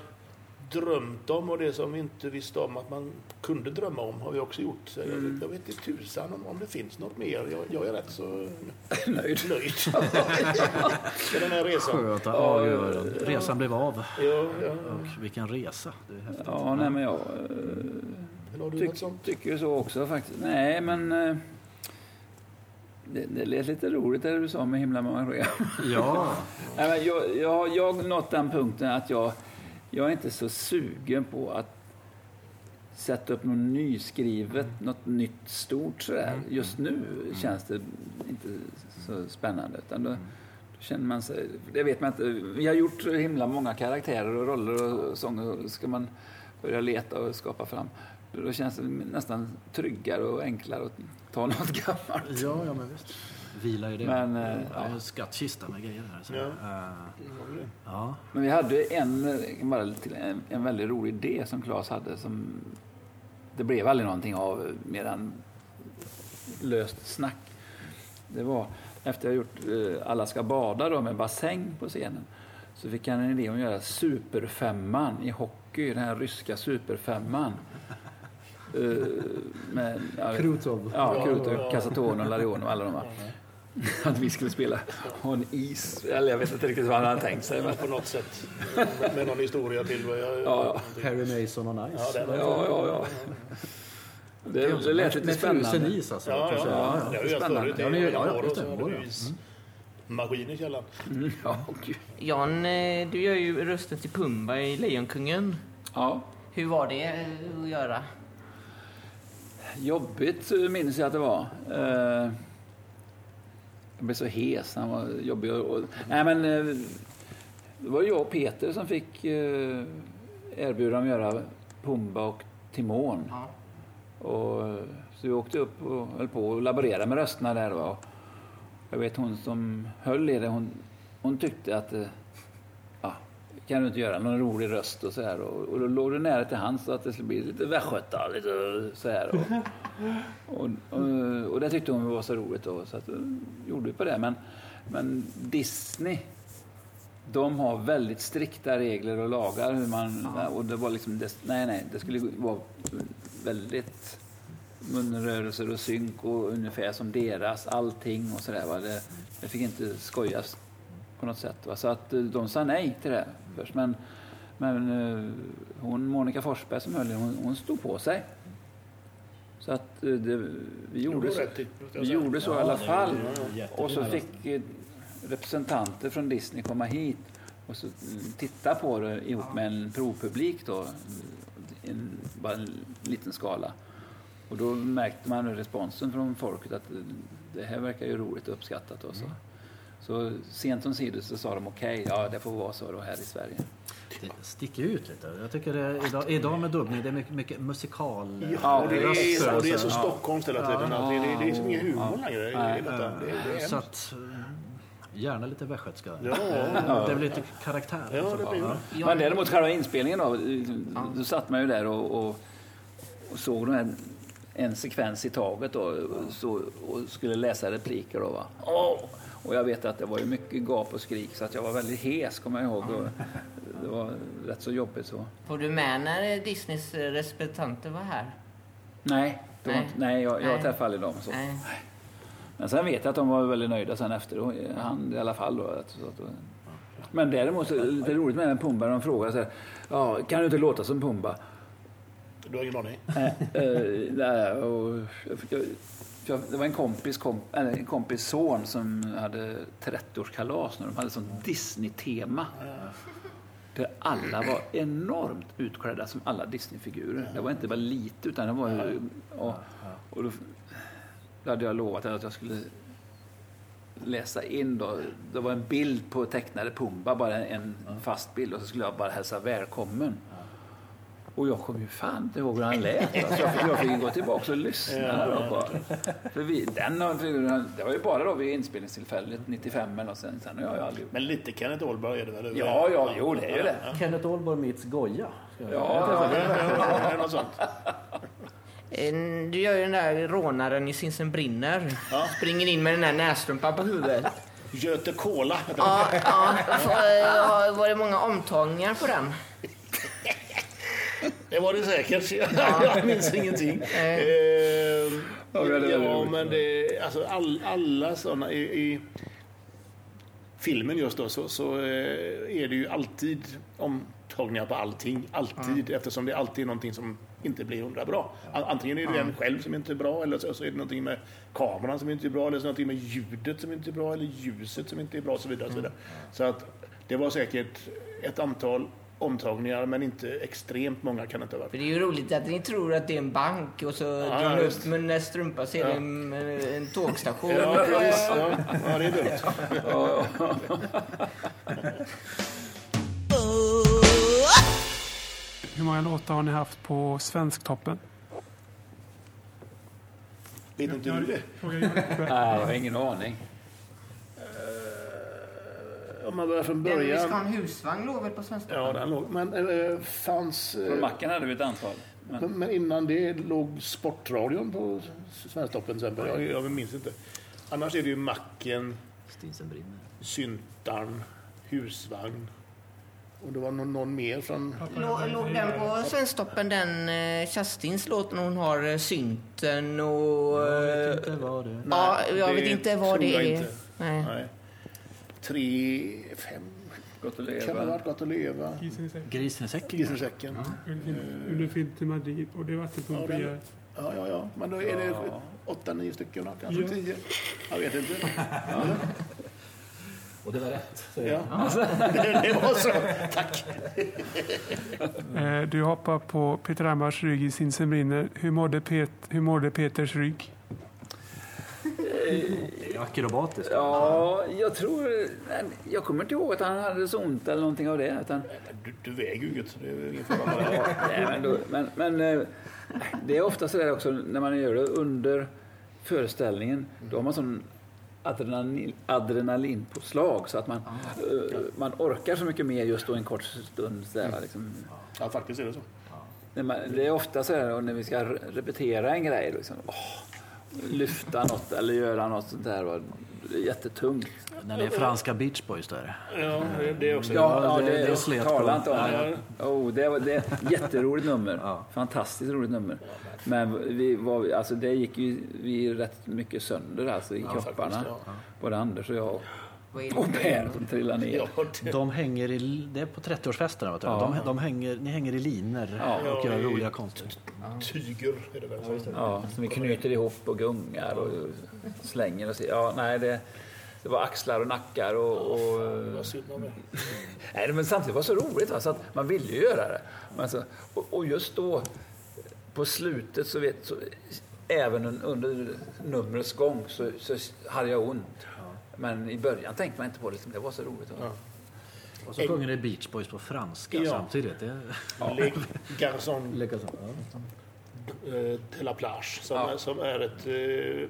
drömt om och det som vi inte visste om att man kunde drömma om har vi också gjort. Så jag, jag vet inte tusan om, om det finns något mer. Jag, jag är rätt så
Nöjd.
nöjd med den här resan.
Skönt. Ja, gud, resan blev av.
Ja, ja.
Och vilken resa. Det är häftigt.
Ja, nej, men jag eh, tyck, tycker så också faktiskt. Nej, men eh, det, det lät lite roligt det du sa med himla många program.
Ja,
Nej, men jag, jag, jag har nått den punkten att jag, jag är inte så sugen på att sätta upp något nyskrivet, något nytt stort sådär. Just nu känns det inte så spännande. Utan då, då känner man sig... Det vet man inte. Vi har gjort himla många karaktärer och roller och sånger. Ska man börja leta och skapa fram, då känns det nästan tryggare och enklare att ta något gammalt.
Ja, ja men visst. Vilar i det.
Men, eh,
är
ja.
en skattkista med grejer här. Så.
Ja.
Eh, ja.
Men vi hade en, bara till en, en väldigt rolig idé som Claes hade som det blev aldrig någonting av mer än löst snack. Det var efter jag gjort eh, Alla ska bada då med bassäng på scenen så fick han en idé om att göra superfemman i hockey, den här ryska superfemman. Eh, med, ja,
Krutov.
Ja, Krutov, Casatone och Larion och alla de här. Att vi skulle spela på en is. Eller jag vet inte riktigt vad han hade tänkt sig. Men,
På något sätt. Med, någon historia till. Jag,
Ja,
Harry Mason on Ice.
Ja,
ja, ja, ja. Det, det lät lite
Med frusen
spännande.
is alltså.
Ja, ja, ja,
ja,
Det har gjort
Spännande.
förut.
Ja, ni- ja, just det, ja.
is- maskin i källaren.
Mm, Ja, gud.
Jan, eh, du gör ju rösten till Pumba i Lejonkungen.
ja.
Hur var det eh, att göra?
Jobbigt eh, minns jag att det var. Eh, Jag blev så hes. Han var jobbig. Och, nej, men, eh, det var jag och Peter som fick eh, erbjuda om att göra Pumba och Timon.
Ja.
Och, eh, så vi åkte upp och höll på och laborerade med rösterna där. Va? Jag vet hon som höll i det, hon, hon tyckte att kan du inte göra någon rolig röst och så här. Och, och då låg det nära till hands att det skulle bli lite västgöta, lite så här. Och, och, och, och det tyckte hon var så roligt då, så att, gjorde vi på det. Men, men Disney, de har väldigt strikta regler och lagar. Hur man, och det var liksom, det, nej, nej, det skulle vara väldigt munrörelser och synk och ungefär som deras, allting och sådär. Det, det fick inte skojas på något sätt. Va? Så att eh, de sa nej till det först. Men, men eh, hon, Monica Forsberg som höll hon, hon stod på sig. Så att eh, det, vi gjorde, så, vi gjorde så i alla fall. Och så fick representanter från Disney komma hit och så mm, titta på det ihop med en provpublik då. En, bara en liten skala. Och då märkte man responsen från folket att det här verkar ju roligt och uppskattat. Och så. Så sent om sidor så sa de okej, ja det får vara så då här i Sverige.
Det sticker ut lite. Jag tycker det idag, idag med dubbning, det är mycket, mycket musikal...
Ja, och det
röster
är, och det är så. Stockholms hela tiden. det, det, det är ingen humor längre. detta. Det, det är
Så att, eh, gärna lite västgötska.
Ja,
Det är väl lite karaktär.
ja, det blir det.
Ja.
Men däremot själva inspelningen då, då satt man ju där och, och, och såg den här, en sekvens i taget då, och, så, och skulle läsa repliker. Då, va? Åh! Och jag vet att det var ju mycket gap och skrik så att jag var väldigt hes kommer jag ihåg. Och det var rätt så jobbigt så.
Var du med när Disneys representanter var här?
Nej, det var
Nej.
inte, nej jag, jag
Nej.
träffade aldrig dem. Så.
Nej.
Men sen vet jag att de var väldigt nöjda sen efter. Han i alla fall. Då, att- så att, men däremot så är det lite roligt med den Pumba. De frågar så här, ja, kan du inte låta som Pumba?
Du har ingen aning?
Eh, eh, nej, och jag jag- det var en kompis, komp, eller en kompis son som hade 30-årskalas när de hade sånt Disney-tema. Där alla var enormt utklädda som alla Disney-figurer. Det var inte bara lite utan det var ju... Och, och då, då hade jag lovat att jag skulle läsa in då. Det var en bild på tecknade Pumba, bara en fast bild och så skulle jag bara hälsa välkommen. Och jag kommer ju fan inte ihåg hur han lät. va. Så jag fick, jag fick gå tillbaka och lyssna. Då på. För vi, den, det var ju bara då vid inspelningstillfället 95 eller sen, sen har jag aldrig...
Men lite Kenneth Ahlberg är det väl?
Ja, ja, jo det är ju det.
Kenneth Ahlborg meets Goya.
Ja,
Ja, ja, något sånt.
Eh, Du gör ju den där rånaren i Sinsen brinner. Springer in med den där nässtrumpan på huvudet.
Göte Cola.
Ja, ja. Var- Var det många omtagningar på den?
Det var det säkert. Jag minns ingenting.
Nej.
Eh,
Ja, det
ja, men det, alltså all, alla sådana i, i filmen just då så, så eh, är det ju alltid omtagningar på allting. Alltid. Eftersom det är alltid någonting som inte blir hundra bra. Antingen är det en själv som inte är bra eller så, så är det någonting med kameran som inte är bra eller så är det någonting med ljudet som inte är bra eller ljuset som inte är bra och så vidare. Och så, vidare. så att det var säkert ett antal omtagningar, men inte extremt många kan det inte ha varit.
För det är ju roligt att ni tror att det är en bank och så
Ja,
drar ni upp med nästa strumpa så är det en, en tågstation.
Ja, precis. Ja, ja, det är dumt.
Hur många låtar har ni haft på Svensktoppen?
Vet inte du det?
Nej, jag har ingen aning.
Om man börjar från
Den vi ska ha
början.
en husvagn låg väl på svenska?
Ja, den låg. Men eh, fanns...
Från
Eh,
macken hade vi ett antal. Men,
men, innan det låg Sportradion på Svensktoppen till exempel. Jag, jag minns inte. Annars är det ju Macken,
Stinsen brinner.
Syntarn, Husvagn. Och det var någon, någon mer från...
Lå- Låg den på Svensktoppen, den eh, Kerstins låt när hon har eh, synten och...
Jag vet inte vad det är.
Ja, jag vet inte vad det är. Nej.
Tre, fem...
gott att
Kan det ha varit Gott att leva?
Grisen i säcken.
Grisen i säcken.
Grisen i säcken.
Under Madrid och det är
Ja. Ja, ja, ja. Men då är det
Ja.
åtta, nio stycken, kanske
Ja.
tio. Jag vet inte.
Och det var rätt.
Ja. Det, var så. Tack.
Eh, Du hoppar på Peter Hammars rygg i Sinsen brinner. Hur mådde, Pet, hur mådde Peters rygg?
Akrobatisk.
Ja, jag tror... nej, Jag kommer inte ihåg att han hade så ont eller någonting av det. Utan,
Du, du väger ju inget. så Det är ingen fara det.
nej, men, då, men, men eh, det är ofta så där också när man gör det under föreställningen. Då har man sån adrenalin, adrenalinpåslag så att man, eh, man orkar så mycket mer just då en kort stund. Så där, liksom.
Ja, faktiskt är det så.
Det är ofta så här när vi ska re- repetera en grej, liksom, åh, lyfta något eller göra något sånt där. jättetungt.
När det är franska Beach Boys där.
Ja, det, är också.
Ja, ja,
det-
det,
det slet på.
tala inte om
Ja,
det. Oh, det, var, det är ett jätteroligt nummer.
Ja.
Fantastiskt roligt nummer. Men vi var, alltså det gick ju vi rätt mycket sönder alltså, i kropparna.
faktiskt, ja.
Både Anders och jag. Och Per som trillade ner.
Ja, det,
De hänger i, det är på 30-årsfesterna. vet du.
Ja.
De, de hänger, ni hänger i liner
Ja.
och gör roliga konster.
tyger är det väl.
Ja, som vi knyter ihop och gungar och slänger och så. Ja, nej, det, det var axlar och nackar och... och. Nej, men samtidigt var det så roligt va? så att man ville ju göra det. Men alltså, och, och just då på slutet så vet så, även un- under numrets gång så, så hade jag ont. Men i början tänkte man inte på det. liksom, Det var så roligt. Va?
Och så sjunger det Beach Boys på franska
Ja.
samtidigt. Det
Le Garçon
lyckas ja.
eh, de la plage som,
Ja.
är, som är ett eh,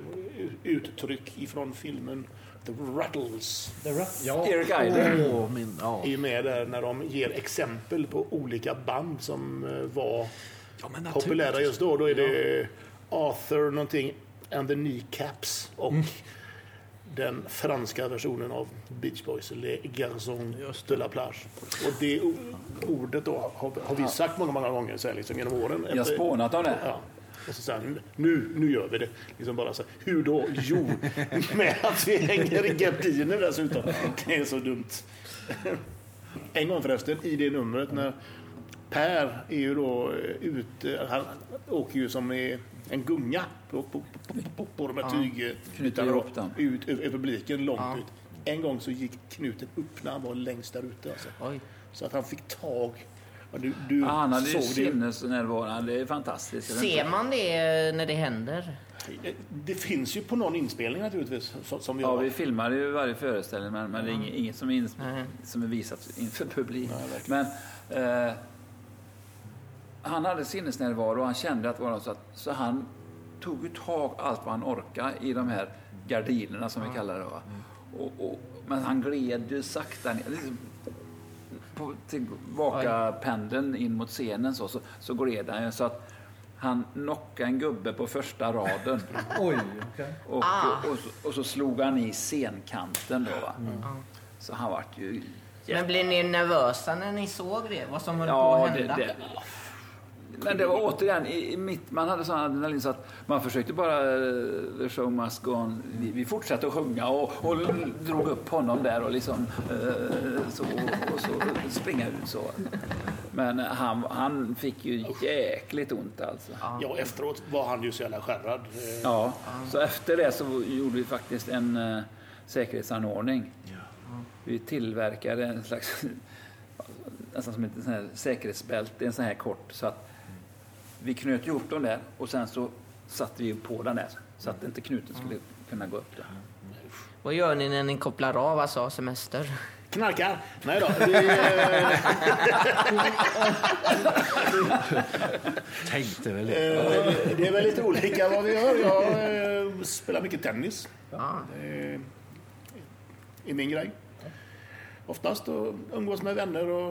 uttryck ifrån filmen The Rattles.
Ja.
Eric Idle.
Åh, min, ja.
är med där när de ger exempel på olika band som eh, var
ja,
populära just då. Då är det Arthur någonting and the Kneecaps och
Mm.
Den franska versionen av Beach Boys, Le Garçon
Just
de la plage. Och det ordet då har, har vi sagt många, många gånger så här, liksom, genom åren.
Jag har spånat om det.
Ja. Och så sen, nu, nu gör vi det. Liksom bara så, här, hur då? Jo, med att vi hänger i gardiner dessutom. Det är så dumt. En gång förresten, i det numret när Per är ju då eh, ute, han åker ju som i en gunga på, på, på, på, på de här
ihop dem.
ut över publiken långt
Ja.
ut. En gång så gick knuten upp när han var längst där ute. Alltså. Så att han fick tag. Du, du
Ja, han hade
såg det ju.
sinnesnärvaran. Det är fantastiskt.
Ser man det när det händer?
Det finns ju på någon inspelning naturligtvis. Som, vi
Ja,
har.
vi filmar ju varje föreställning men, men det är inget, inget som, är ins-
Nej.
som är visat inför publik.
Nej,
men eh, han hade sinnesnärvaro och han kände att det var något så, att, så han tog ju tag allt vad han orkade i de här gardinerna som vi kallar det. Va? Och, och, men han gled ju sakta ner. Liksom, på tillbaka pendeln in mot scenen så, så, så gled han ju så att han knockade en gubbe på första raden.
Oj, okej.
Och, och, så, och så slog han i scenkanten då. Va? Så han vart ju...
Men blev ni nervösa när ni såg det? Vad som höll på
Ja,
att
det,
hända?
det. Men det var återigen, i, i mitt, man hade sån adrenalin så att man försökte bara eh, the show must go on. Vi, vi fortsatte att sjunga och, och drog upp honom där och liksom eh, så, och så springa ut så. Men han, han fick ju jäkligt ont alltså.
Ja, efteråt var han ju så jävla skärrad. Eh,
Ja, så efter det så gjorde vi faktiskt en uh, säkerhetsanordning. Vi tillverkade en slags nästan som ett säkerhetsbälte, en sån här kort. Så att vi knöt ihop dem där och sen så satte vi på den där så att inte knuten skulle kunna gå upp där.
Vad gör ni när ni kopplar av, alltså har semester?
Knarkar? Nej då. Vi, eh,
Tänkte väl det.
eh, det är väl lite olika vad vi gör. Jag eh, spelar mycket tennis.
Ja.
Det är min grej. Oftast och umgås med vänner och,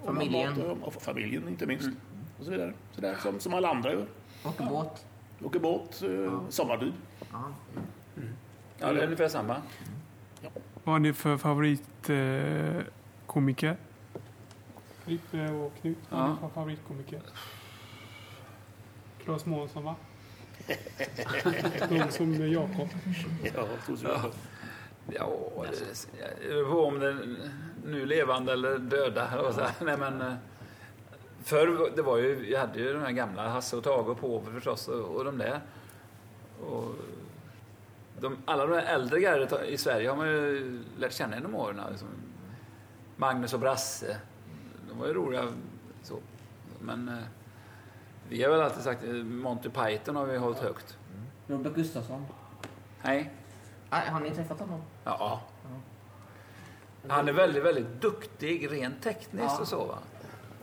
och
Familjen.
Och, och familjen inte minst. Och så vidare. Så där, som, som alla andra gör.
Åker båt?
Åker båt, eh, sommartid.
Ja.
Ja, det är ungefär samma.
Vad har ni för favoritkomiker? Eh? Frippe och Knut, ni
Ja.
för favoritkomiker? Claes Månsson, va? De som Jakob.
Ja.
Ja, det det beror på om det är nu levande eller döda. jag. Nej, men, eh, förr det var ju, vi hade ju de här gamla, Hasse och Tage och Påve förstås och, och de där. Och de, alla de här äldre gardet i Sverige har man ju lärt känna genom åren. Liksom. Magnus och Brasse, de var ju roliga så. Men eh, vi har väl alltid sagt eh, Monty Python har vi hållit högt.
Robert Gustafsson?
Nej?
Ah, Har ni träffat honom?
Ja. Han är väldigt, väldigt duktig rent tekniskt
Ja.
och så va.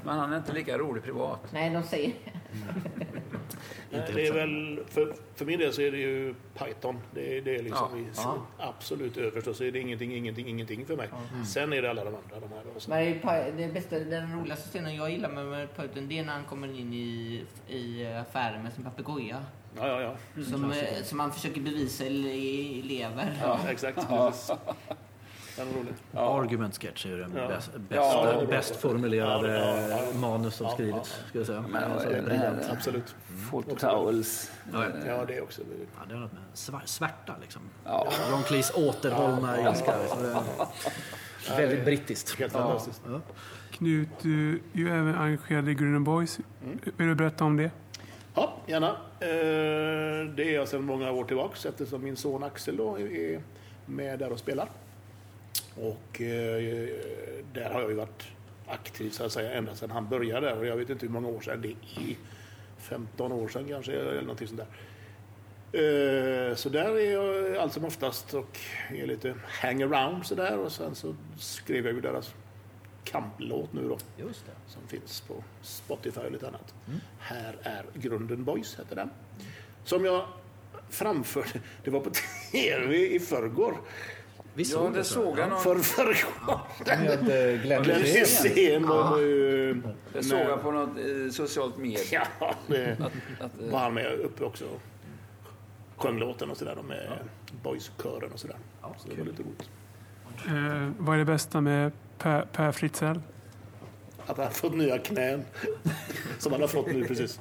Men han är inte lika rolig privat.
Nej, de säger...
Nej, Det är väl, för, för min del så är det ju Python. Det, är- det är liksom
Ja.
i,
Ja.
absolut överst och så är det ingenting, ingenting, ingenting för mig. Sen är det alla de andra. De här.
Men det, det bästa, den roligaste scenen jag gillar med, med Python, det är när han kommer in i, i affären med sin papegoja.
Ja, ja, ja.
Som, eh, som han försöker bevisa le- lever.
ja exakt. Den är rolig.
Argument sketch är ju den
Ja.
bäst,
Ja,
bästa,
är bra.
bäst formulerade
Ja, ja, ja.
manus som
Ja,
skrivits. Ska jag säga.
Men
Alltså,
är det
briljant.
Absolut.
Fort Towels.
Ja, ja.
Ja, det är också.
Ja, det har något med svär- svärta liksom.
Ja.
Ron Cleese återhållna ilska. liksom. Är Väldigt brittiskt.
Helt fantastiskt.
Ja.
Knut, du är ju även engagerad i Green Boys. Vill du berätta om det?
Ja, gärna. Eh, Det är jag sedan många år tillbaks eftersom min son Axel då är med där och spelar. Och eh, där har jag ju varit aktiv så att säga ända sedan han började där och jag vet inte hur många år sedan det är. 15 år sedan kanske eller någonting sånt där. Eh, Så där är jag allt som oftast och är lite hangaround sådär och sen så skrev jag ju deras kamplåt nu då
Just det.
som finns på Spotify och lite annat. Här är Grunden Boys, heter den. Som jag framförde, det var på tv i förrgår.
Vi
Ja,
såg
det
det
såg jag. någon-
För förrgår.
Med eh, Glenn Hysén.
Var ju...
Det såg jag på något eh, socialt medie.
Ja, det
Att, eh,
var han med uppe också. Sjöng låten och sådär då med Boys-kören och sådär. Så det var lite roligt.
Eh, vad är det bästa med Per, per Fritzell?
Att han fått nya knän. Som han har fått nu precis.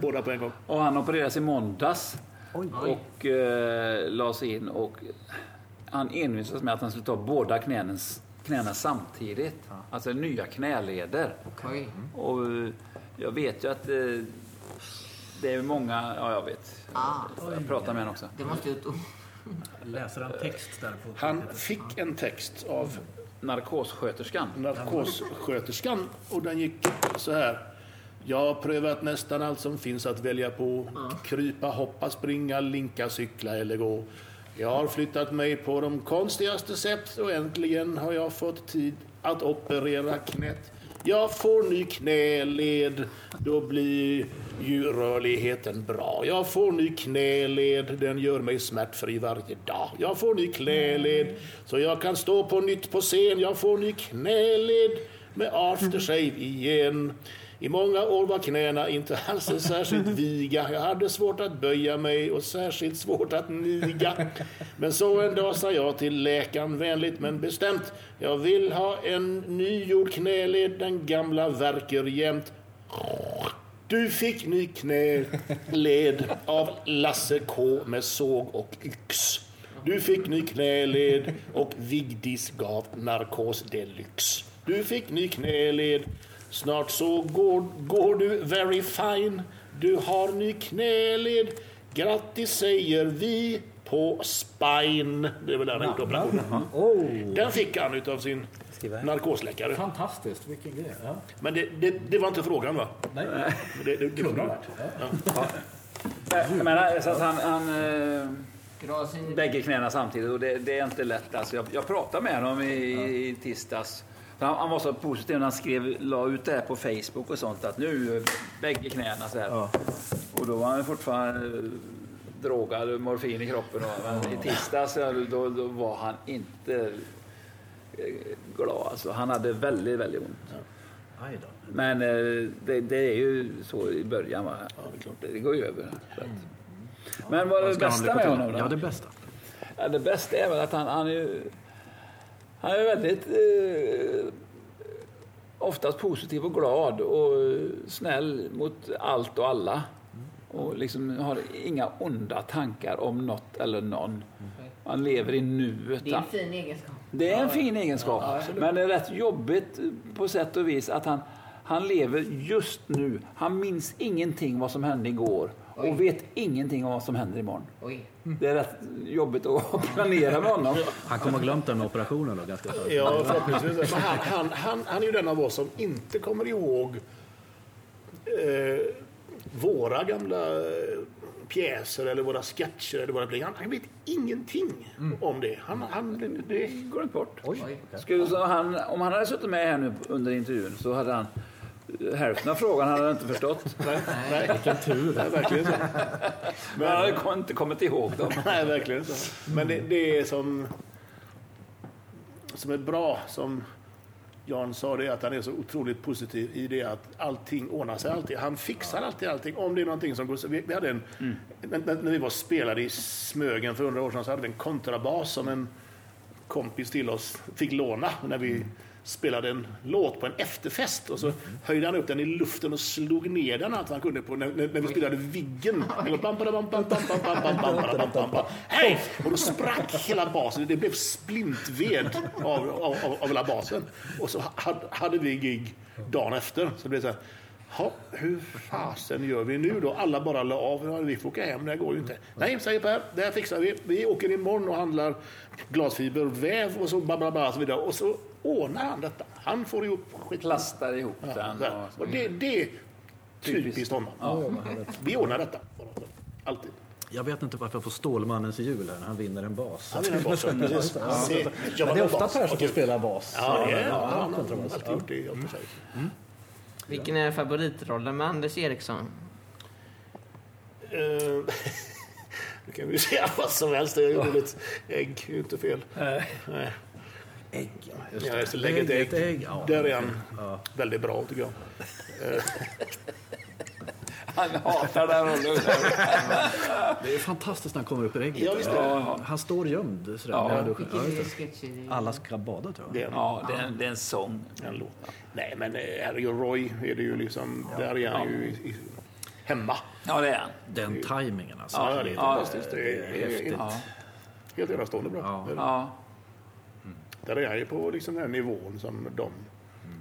Båda på en gång.
Och han opererades i måndags och eh, lades in och han envisades med att han skulle ta båda knänens, knäna samtidigt. Alltså nya knäleder.
Oj.
Och eh, jag vet ju att eh, det är många, ja jag vet,
Ah,
jag pratar med honom också.
det måste ju...
Läser han text där på...
Han fick en text av
Narkossköterskan.
narkossköterskan och den gick så här. Jag har prövat nästan allt som finns att välja på. Krypa, hoppa, springa, linka, cykla eller gå. Jag har flyttat mig på de konstigaste sätt och äntligen har jag fått tid att operera knät. Jag får ny knäled, då blir ju rörligheten bra. Jag får ny knäled, den gör mig smärtfri varje dag. Jag får ny knäled, så jag kan stå på nytt på scen. Jag får ny knäled med aftershave igen. I många år var knäna inte alls särskilt viga. Jag hade svårt att böja mig och särskilt svårt att niga. Men så en dag sa jag till läkaren vänligt men bestämt. Jag vill ha en nygjord knäled, den gamla verkar jämt. Du fick ny knäled av Lasse K med såg och yx. Du fick ny knäled och Vigdis gav narkos deluxe. Du fick ny knäled, snart så går, går du very fine. Du har ny knäled, grattis säger vi. på spine. Det är väl där han gjort operationen.
Oh,
Den fick han utav sin narkosläkare.
fantastiskt, vilken grej. Ja.
Men det, det, det var inte frågan va?
Nej,
Det, det, det
kunde ha varit. Ja.
Jag menar, så att han, han eh, bägge knäna samtidigt och det, det är inte lätt. Alltså, jag, jag pratade med honom i, i tisdags. Han, han var så positiv när han skrev, la ut det här på Facebook och sånt att nu bägge knäna så här.
Ja.
Och då var han fortfarande eh, drogad, morfin i kroppen. Och, men i tisdags ja, då, då var han inte eh, glad. Alltså, han hade väldigt, väldigt ont.
Då.
Men eh, det, det är ju så i början. Va? det, det går ju över. Att. Men vad är det bästa med honom då?
Ja, det bästa.
Ja, det bästa är väl att han, han är ju han är väldigt eh, oftast positiv och glad och eh, snäll mot allt och alla. Och liksom har inga onda tankar om något eller någon. Han lever i nuet.
Det är en fin egenskap.
Det är en fin egenskap. men det är rätt jobbigt på sätt och vis att han, han lever just nu. Han minns ingenting vad som hände igår
Oj.
och vet ingenting om vad som händer imorgon.
Oj.
Det är rätt jobbigt att planera med honom.
Han kommer ha glömt den operationen då ganska snart.
Ja, förhoppningsvis. Men han, han, han, han är ju den av oss som inte kommer ihåg eh, våra gamla eh, pjäser eller våra sketcher eller våra han, han vet ingenting om det. Han, han, det
går inte bort.
Oj.
Skulle, så han, om han hade suttit med här nu under intervjun så hade han hälften av frågan hade han inte förstått.
nej, nej, vilken tur. Nej, verkligen så.
Men han hade inte kommit ihåg dem.
Nej, verkligen så. Men det, det är som, som är bra, som Jan sa, det är att han är så otroligt positiv i det att allting ordnar sig alltid. Han fixar alltid allting. Om det är någonting som går så- vi, vi hade en, när, när vi var spelade i Smögen för hundra år sedan så hade vi en kontrabas som en kompis till oss fick låna när vi spelade en låt på en efterfest och så höjde han upp den i luften och slog ner den allt han kunde på när, när vi spelade Viggen. Hej! Och då sprack hela basen. Det blev splintved av, av, av, av hela basen. Och så hade vi gig dagen efter. Så det blev så här, Ja, hur fasen gör vi nu då? Alla bara la av. Vi får åka hem, det här går ju inte. Nej, säger Per, det här fixar vi. Vi åker imorgon och handlar glasfiberväv och så bla bla bla och så vidare. Och så ordnar han detta. Han får ihop skit.
Plastar ihop
Ja,
den. och
och det, det är typiskt honom. Vi ordnar detta. Alltid.
Jag vet inte varför jag får Stålmannens jul här när han vinner en bas.
Han är den basen. Precis. Se, jag
Men det är ofta
bas.
Per som spelar bas.
Ja, det är
Ja,
han. Har alltid gjort det för sig.
Vilken är favoritrollen med Anders Eriksson?
Eh, Nu kan vi säga vad som helst. Jag gjorde ägg, det är ju inte fel. Nej.
Ägg, ja. Just
Ja,
det.
jag ska lägga ett ägg.
Ett ägg, ja.
Där är han väldigt bra tycker jag.
Han hatar den rollen.
Det är fantastiskt när han kommer upp ur ägget.
Ja, visst är det.
Ja, Han står gömd sådär.
Ja.
Ja, duschen. ja, just det.
är det?
Alla ska bada tror
Det
jag.
är en,
Ja, det är, en, det är en sång.
en låt. Nej, men eh, herregud, Roy är det ju liksom, där är han ju i, i, hemma.
Ja, det är han.
Den tajmingen alltså.
Ja, det är
Ja,
fantastiskt. Det är, det är
häftigt.
helt,
Ja.
helt enastående bra.
Ja.
Där är han ju på liksom den här nivån som de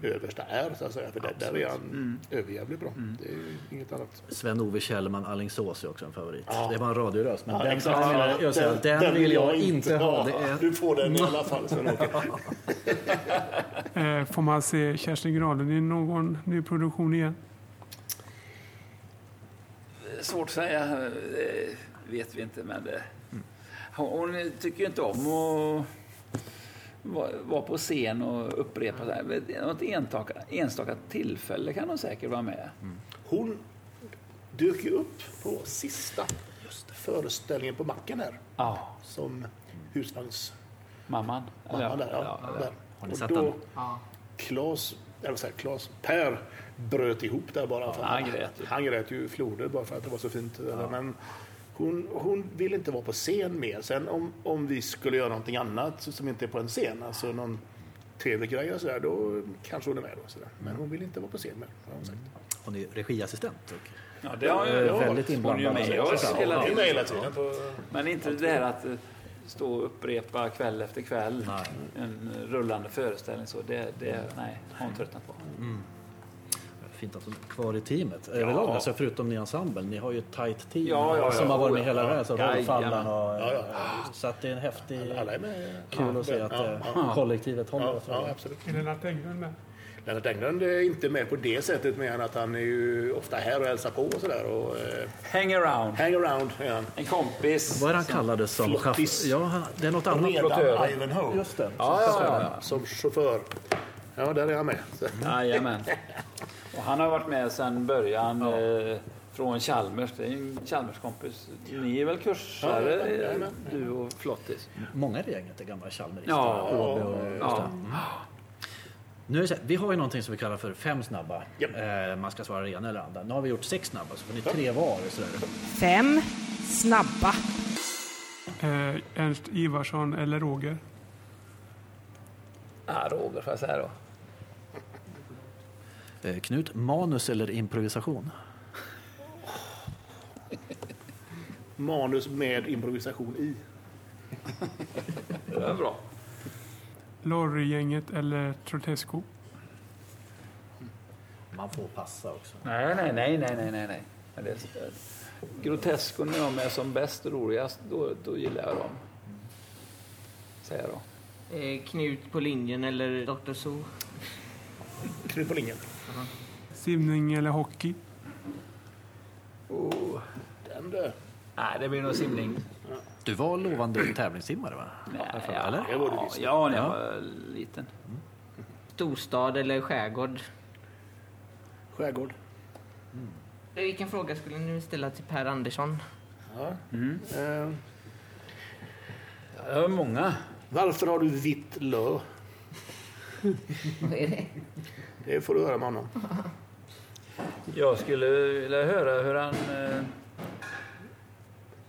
översta är, så att säga. För där, där är han överjävligt bra. Det är inget annat.
Sven-Ove Kjellman, Alingsås är också en favorit.
Ja.
Det var en radioröst, men
Ja,
den,
exakt.
den, vill jag, jag säger, den, vill jag inte ha. Det
Ja,
är,
Du får den i alla fall, Sven-Åke.
Eh, får man se Kerstin Graden i någon ny produktion igen?
Svårt att säga. Det vet vi inte, men det... Hon hon tycker ju inte om att vara- på scen och upprepa. Så här. Något enstaka, enstaka tillfälle kan hon säkert vara med.
Hon dök ju upp på sista föreställningen på Macken här.
Ja.
Som husvagns...
Mamman.
Mamma där, ja. där.
Har ni
Och
sett
då,
den?
Ja.
Klas, jag säga Klas, Per bröt ihop där bara. för
han grät ju.
Han grät ju floder bara för att det var så fint. Men hon, hon vill inte vara på scen mer. Sen om, om vi skulle göra någonting annat som inte är på en scen, alltså någon tv-grej och sådär, då kanske hon är med. Då, sådär. Men hon vill inte vara på scen mer, har hon sagt.
hon är regiassistent. Och,
Ja, det har
är
ju
väldigt
hon är ju
inblandad.
med oss hela
Hon är
tiden.
med hela tiden. På,
Men inte det här att eh, stå och upprepa kväll efter kväll. En rullande föreställning. Så det, det, nej, har hon tröttnat på.
Fint att de är kvar i teamet. Överlag, alltså, förutom ni i ensemblen, ni har ju ett tajt team
Ja, ja,
som
ja.
har varit med hela
ja.
vägen. Så och...
Ja, ja,
Så att det är en häftig...
Alla är med.
Kul att se att
Ja,
eh,
ja.
kollektivet håller.
Ja, ja, absolut.
Är Lennart Englund med?
Lennart Englund är inte med på det sättet mer än att han är ju ofta här och hälsar på och sådär. Och eh,
Hang around.
hang around han.
En kompis.
Vad är han kallades som?
Flottis.
chaufför? Ja, det är något annat.
Redan Ivanhoe
Just det.
Ja, ja, ja, ja.
som chaufför. Ja, där är han med.
Jajamän. Och han har varit med sedan början eh, från Chalmers. Det är en Chalmerskompis. Ni är väl kursare,
Ja, ja, ja, ja.
du och Flottis?
Många i gänget är gamla Chalmerister.
Ja,
och
ja.
det. Nu är här, vi har ju någonting som vi kallar för fem snabba.
Japp.
Eh, man ska svara det ena eller andra. Nu har vi gjort sex snabba, så får ni tre var. Så där.
Fem snabba.
Eh, Ernst Ivarsson eller Roger?
Ja, Roger får jag säga då.
Eh, Knut, manus eller improvisation?
Manus med improvisation i.
Det är bra.
Lorry-gänget eller Trotesco?
Man får passa också.
Nej, nej, nej, nej, nej, nej. nej. Det är, när de är som bäst och roligast, då, då gillar jag dem. Säger jag då.
Eh, Knut på linjen eller Dr. Zoo?
Knut på linjen.
Simning eller hockey?
Oh.
Den du.
Nej, det blir nog simning.
Du var lovande tävlingssimmare, va?
Nej,
Eller?
Det var
ja,
visst.
ja, när jag
Ja.
var liten.
Storstad eller skärgård?
Skärgård.
Eh, Vilken fråga skulle ni ställa till Per Andersson?
Ja.
Mm.
Eh,
Jag har många.
varför har du vitt lö?
Vad är det?
Det får du höra med honom.
Jag skulle vilja höra hur han... eh,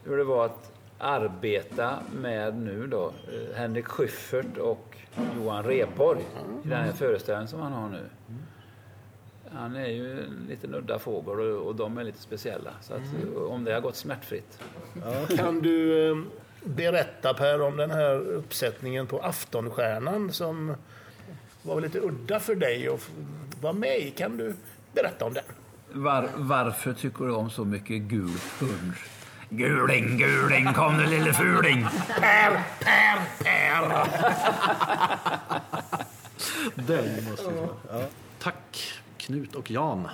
Hur det var att arbeta med nu då eh, Henrik Schyffert och Johan Rheborg i den här föreställningen som han har nu. Han är ju en liten udda fågel och, och de är lite speciella. Så att, eh, om det har gått smärtfritt.
Kan du eh, berätta Per om den här uppsättningen på Aftonstjärnan som var lite udda för dig att vara med i? Kan du berätta om den?
Var, varför tycker du om så mycket gul punsch? Guling, guling, kom du lille fuling!
Per, Per, Per!
Den måste vi ja. Tack Knut och Jan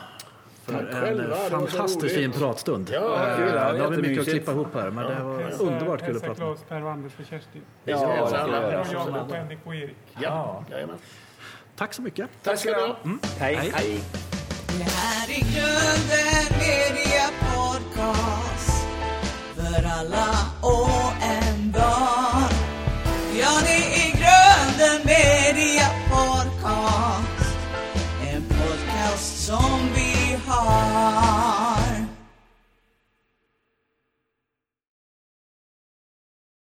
för
Tack själva,
en
det så
fantastiskt fin pratstund.
Ja,
Eh,
kul.
Nu har vi mycket att klippa ihop här, men det var
Hälsa-
underbart kul att prata med.
Claes, Per och Anders och Kerstin.
Ja,
det
ja,
jag göra.
Och jag och Henrik och Erik.
ja. Jajamän.
Tack så mycket.
Tack ska du ha. Mm.
Hej. Hej.
Det här är Grunden Media Podcast för alla och en.